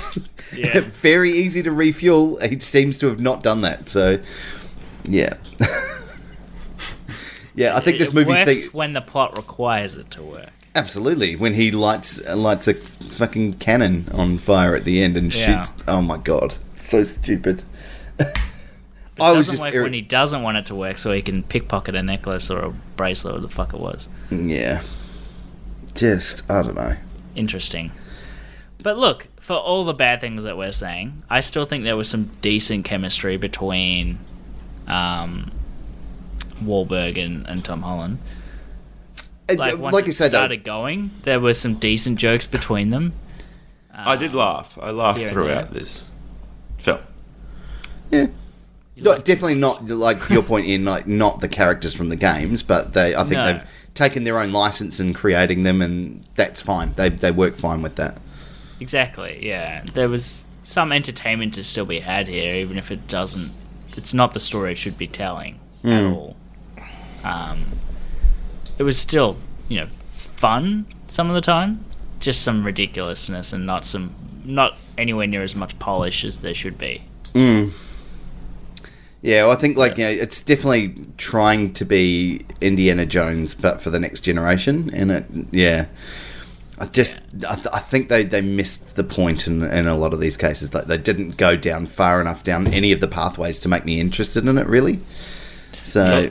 <laughs> yeah. <laughs> Very easy to refuel. He seems to have not done that. So, yeah. <laughs> yeah, I think this movie works thi- when the plot requires it to work. absolutely when he lights lights a fucking cannon on fire at the end and Yeah. shoots. Oh my god, so stupid. But I it was doesn't just work irri- when he doesn't want it to work, so he can pickpocket a necklace or a bracelet or the fuck it was. yeah. Just I don't know. Interesting. But look, for all the bad things that we're saying, I still think there was some decent chemistry between um, Wahlberg and, and Tom Holland. Uh, Like, uh, once like it you said, though, started going, there were some decent jokes between them. I did laugh. I laughed throughout this film. yeah. No, definitely not like your point in like not the characters from the games, but they I think No. they've taken their own license and creating them, and that's fine. They they work fine with that. Exactly, yeah. There was some entertainment to still be had here, even if it doesn't. It's not the story it should be telling at all. Um, it was still, you know, fun some of the time. Just some ridiculousness and not some, not anywhere near as much polish as there should be. Mm. Yeah, well, I think like you know, it's definitely trying to be Indiana Jones, but for the next generation, and it yeah. I just I, th- I think they, they missed the point in, in a lot of these cases. Like they didn't go down far enough down any of the pathways to make me interested in it. Really, so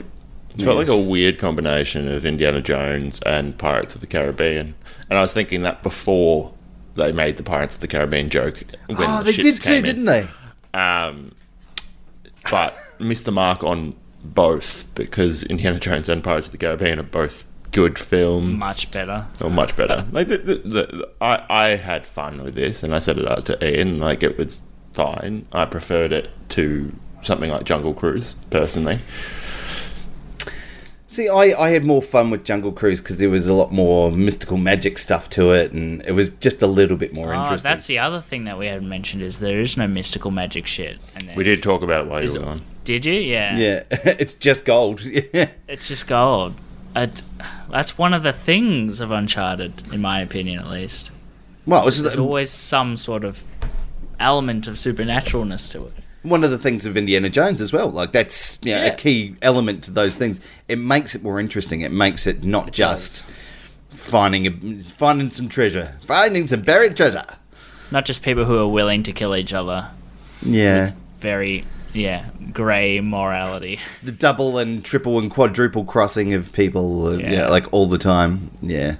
It felt like a weird combination of Indiana Jones and Pirates of the Caribbean. And I was thinking that before they made the Pirates of the Caribbean joke. When oh, the they did too, in. didn't they? Um, but missed the mark on both because Indiana Jones and Pirates of the Caribbean are both good films. Much better. or much better. <laughs> Like the, the, the, I, I had fun with this, and I said it out to Ian. Like it was fine. I preferred it to something like Jungle Cruise, personally. See, I, I had more fun with Jungle Cruise because there was a lot more mystical magic stuff to it, and it was just a little bit more Oh, interesting. that's the other thing that we hadn't mentioned is there is no mystical magic shit. And then, We did talk about it while you it- were on. Did you? Yeah. yeah, <laughs> it's just gold. <laughs> It's just gold. I'd, that's one of the things of Uncharted, in my opinion, at least. well, it's There's always some sort of element of supernaturalness to it. One of the things of Indiana Jones as well. Like that's you know, Yeah. a key element to those things. It makes it more interesting. It makes it not just finding a, finding some treasure, finding some buried treasure. Not just people who are willing to kill each other. Yeah, Very, yeah, grey morality. the double and triple and quadruple crossing of people. Uh, yeah. Yeah. like all the time. Yeah.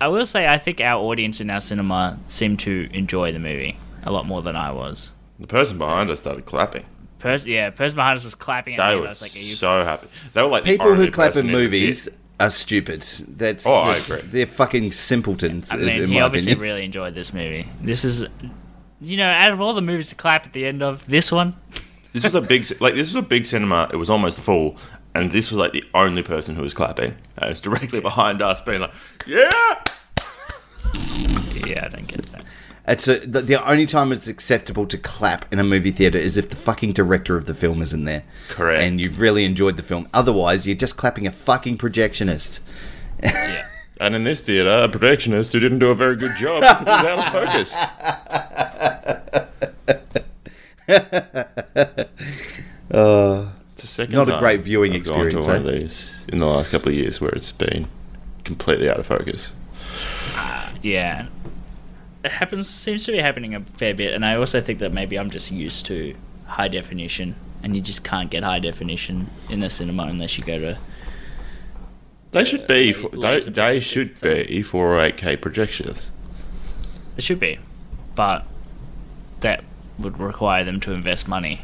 I will say, I think our audience in our cinema seemed to enjoy the movie a lot more than I was. The person behind us started clapping. Pers- yeah, person behind us was clapping They and were I was like, "Are so happy. They were like People who clap in movies theatre. are stupid. That's Oh, I they're, agree. They're fucking simpletons. I in- mean, in he my obviously opinion. really enjoyed this movie. This is, you know, out of all the movies to clap at the end of, this one, <laughs> This was a big, like this was a big cinema. It was almost full, and this was like the only person who was clapping. And it was directly behind us, being like, "Yeah." <laughs> yeah, I don't get that. It's a, the, the only time it's acceptable to clap in a movie theater is if the fucking director of the film isn't there. Correct. And you've really enjoyed the film. Otherwise, you're just clapping a fucking projectionist. Yeah. And in this theater, a projectionist who didn't do a very good job because he was out of focus. <laughs> It's a second Not a great viewing I've gone experience, To one eh? of these in the last couple of years where it's been completely out of focus. Yeah. It happens seems to be happening a fair bit and I also think that maybe I'm just used to high definition and you just can't get high definition in the cinema unless you go to They should be. Uh, for, they they should be for 8K projections. it should be. But that would require them to invest money.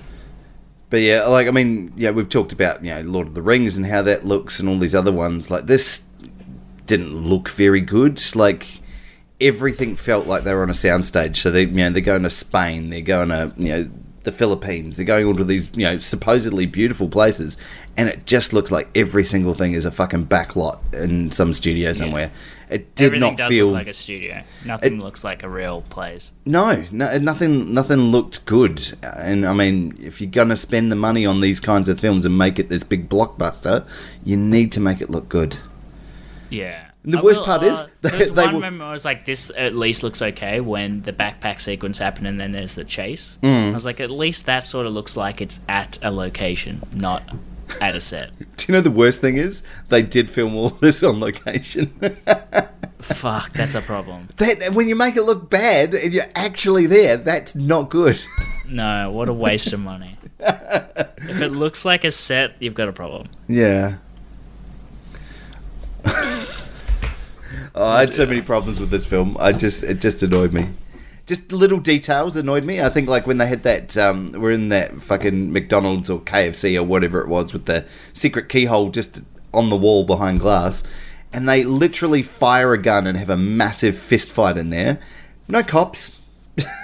But yeah, like, I mean, yeah, we've talked about, you know, Lord of the Rings and how that looks and all these other ones. Like, this didn't look very good. Like, everything felt like they were on a soundstage. So they, you know, they're going to Spain, they're going to, you know, the Philippines, they're going all to these, you know, supposedly beautiful places, and it just looks like every single thing is a fucking backlot in some studio somewhere. It did Everything not does feel look like a studio. Nothing looks like a real place. no, no, nothing, nothing looked good. And I mean, if you're gonna spend the money on these kinds of films and make it this big blockbuster, you need to make it look good. Yeah. And the I worst will- part is uh, <laughs> they- there they one were- moment I was like, "This at least looks okay." When the backpack sequence happened, and then there's the chase. Mm. I was like, "At least that sort of looks like it's at a location, not at a set." <laughs> Do you know the worst thing is they did film all <laughs> this on location. Fuck, that's a problem. that when you make it look bad and you're actually there, that's not good. No, what a waste of money. if it looks like a set, you've got a problem. Yeah. Oh, I had so many problems with this film. I just it just annoyed me. Just little details annoyed me. I think like when they had that um we're in that fucking McDonald's or KFC or whatever it was with the secret keyhole just on the wall behind glass and they literally fire a gun and have a massive fist fight in there. No cops.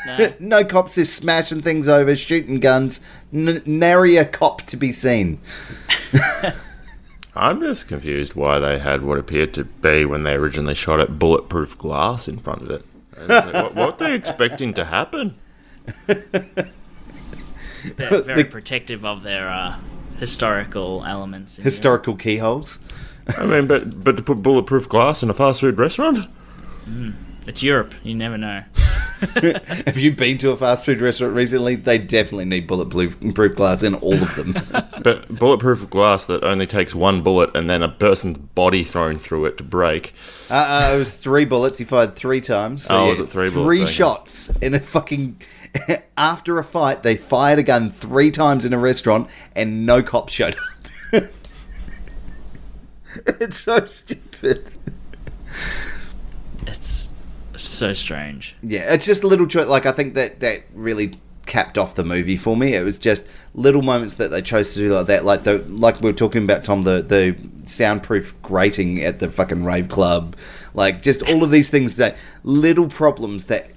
No. <laughs> no cops is smashing things over, shooting guns. N- nary a cop to be seen. <laughs> I'm just confused why they had what appeared to be when they originally shot it bulletproof glass in front of it. Like, what, what are they expecting to happen? They're <laughs> very protective of their uh, historical elements. in Historical keyholes. I mean, but but to put bulletproof glass in a fast food restaurant? Europe. It's Europe. You never know. <laughs> Have you been to a fast food restaurant recently? They definitely need bulletproof glass in all of them. <laughs> But bulletproof glass that only takes one bullet and then a person's body thrown through it to break. uh, uh, it was three bullets. He fired three times. Oh, was it three bullets? Three Okay. shots in a fucking. <laughs> After a fight, they fired a gun three times in a restaurant, and no cops showed up. it's so stupid. It's so strange. Yeah, it's just a little cho- like I think that that really capped off the movie for me. It was just little moments that they chose to do like that, like the like we were talking about Tom the the soundproof grating at the fucking rave club, like just all of these things that little problems that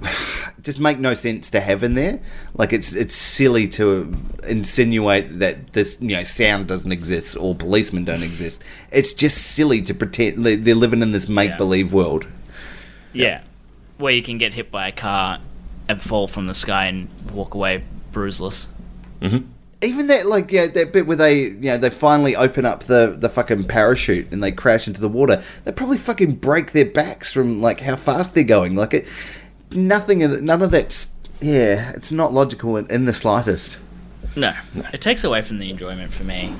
<sighs> just make no sense to have in there. Like it's it's silly to insinuate that this you know sound doesn't exist or policemen don't exist. It's just silly to pretend they- they're living in this make believe world. Yeah. Where you can get hit by a car and fall from the sky and walk away bruiseless. Mm-hmm. even that like yeah that bit where they you know they finally open up the the fucking parachute and they crash into the water they probably fucking break their backs from like how fast they're going like it nothing of it- none of that's yeah it's not logical in, in the slightest No, it takes away from the enjoyment for me.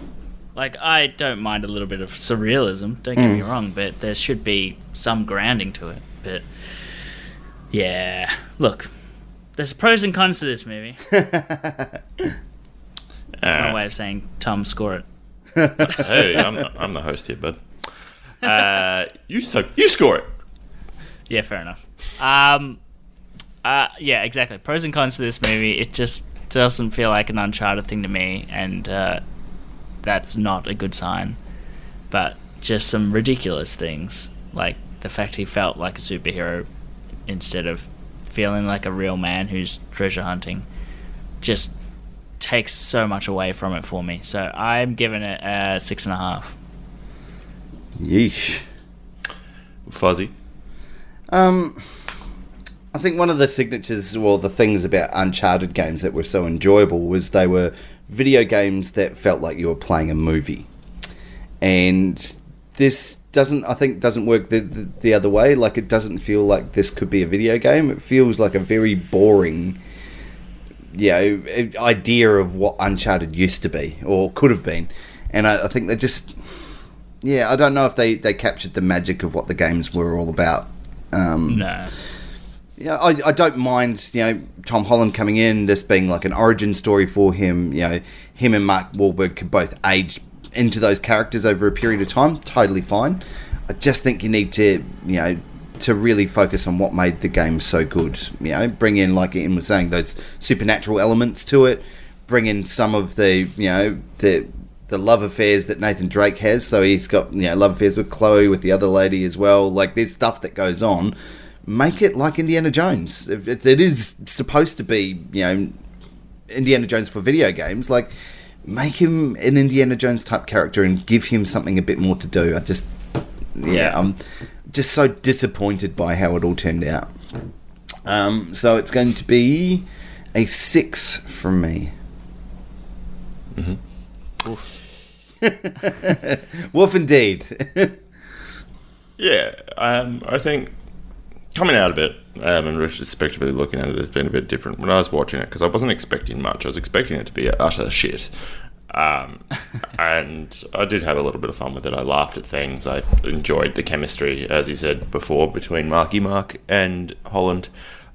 Like, I don't mind a little bit of surrealism, don't get me mm. wrong, but there should be some grounding to it. But, yeah. Look, there's pros and cons to this movie. <laughs> That's my Uh, way of saying, Tom, score it. <laughs> hey, I'm, I'm the host here, bud. Uh, you so you score it. Yeah, fair enough. Um, uh, yeah, exactly. Pros and cons to this movie. It just doesn't feel like an Uncharted thing to me, and uh, that's not a good sign. But just some ridiculous things, like the fact he felt like a superhero instead of feeling like a real man who's treasure hunting, just takes so much away from it for me. So I'm giving it a six and a half. yeesh Fuzzy. um I think one of the signatures or the things about Uncharted games that were so enjoyable was they were video games that felt like you were playing a movie. And this doesn't I think doesn't work the, the the other way like it doesn't feel like this could be a video game. It feels like a very boring you know, idea of what Uncharted used to be or could have been. And I, I think they just yeah, I don't know if they, they captured the magic of what the games were all about. Um, No. yeah, I, I don't mind, you know, Tom Holland coming in, this being like an origin story for him. You know, him and Mark Wahlberg could both age into those characters over a period of time. Totally fine. I just think you need to, you know, to really focus on what made the game so good. You know, bring in, like Ian was saying, those supernatural elements to it. Bring in some of the, you know, the the love affairs that Nathan Drake has. So he's got, you know, love affairs with Chloe, with the other lady as well. Like there's stuff that goes on make it like Indiana Jones. It, it is supposed to be, you know, Indiana Jones for video games. Like, make him an Indiana Jones type character and give him something a bit more to do. I just, yeah, I'm just so disappointed by how it all turned out. Um, so it's going to be a six from me. Mm-hmm. <laughs> Wolf indeed. <laughs> Yeah, um, I think coming out of it um, and retrospectively looking at it it's been a bit different. When I was watching it, because I wasn't expecting much, I was expecting it to be utter shit. Um, <laughs> and I did have a little bit of fun with it. I laughed at things. I enjoyed the chemistry, as you said before, between Marky Mark and Holland.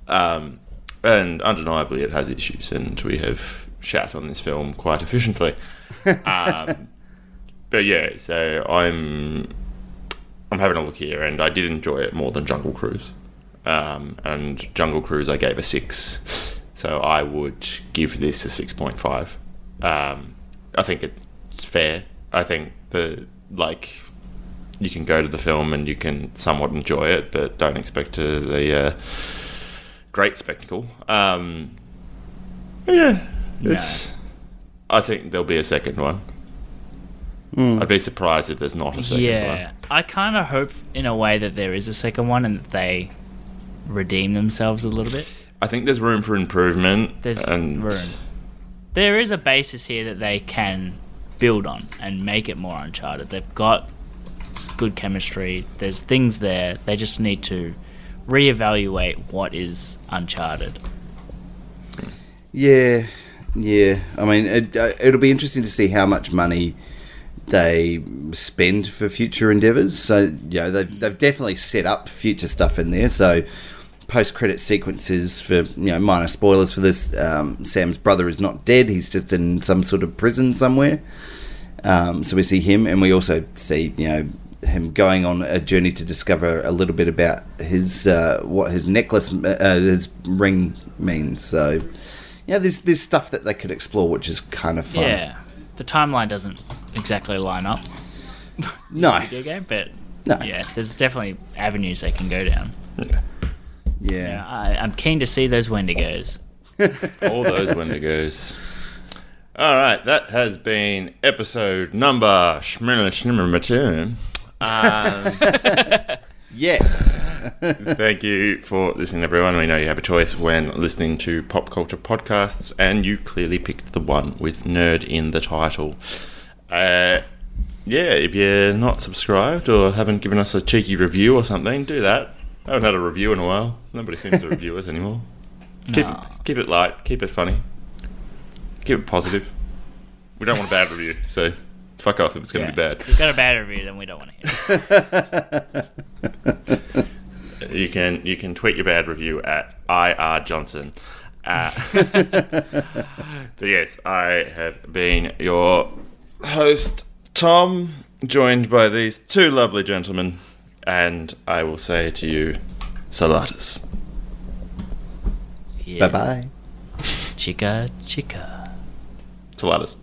Um, and undeniably, it has issues, and we have shat on this film quite efficiently. Um, <laughs> but yeah, so I'm I'm having a look here, and I did enjoy it more than Jungle Cruise. Um, and Jungle Cruise, I gave a six, so I would give this a six point five. Um, I think it's fair. I think the like you can go to the film and you can somewhat enjoy it, but don't expect to the uh, great spectacle. Um, yeah, it's. I think there'll be a second one. I'd be surprised if there's not a second yeah, one. I kind of hope in a way that there is a second one and that they redeem themselves a little bit. I think there's room for improvement. There's and room. There is a basis here that they can build on and make it more Uncharted. They've got good chemistry. There's things there. They just need to reevaluate what is Uncharted. Yeah, yeah. I mean, it, uh, it'll be interesting to see how much money they spend for future endeavors. So, yeah, they've, they've definitely set up future stuff in there. So, post credit sequences for, you know, minor spoilers for this um, Sam's brother is not dead. He's just in some sort of prison somewhere. Um, so, we see him, and we also see, you know, him going on a journey to discover a little bit about his uh, what his necklace, uh, his ring means. So, yeah, there's there's stuff that they could explore, which is kind of fun. Yeah, the timeline doesn't exactly line up. No, <laughs> Video game, but no, yeah, there's definitely avenues they can go down. yeah. Yeah, I, I'm keen to see those Wendigos. <laughs> all those Wendigos. All right, that has been episode number Schmirna Schmirna um, <laughs> Yes. <laughs> Thank you for listening, everyone. We know you have a choice when listening to pop culture podcasts, and you clearly picked the one with nerd in the title. Uh, yeah, if you're not subscribed or haven't given us a cheeky review or something, do that. I haven't had a review in a while. Nobody seems to review us anymore. <laughs> Keep, No. keep it light, keep it funny, keep it positive. We don't want a bad review, so fuck off if it's going to be bad. If you've got a bad review, then we don't want to hear it. <laughs> You can you can tweet your bad review at ir johnson. Uh, <laughs> but yes, I have been your host Tom, joined by these two lovely gentlemen, and I will say to you, salatus. Yes. bye bye. Chica, chica. Salatus.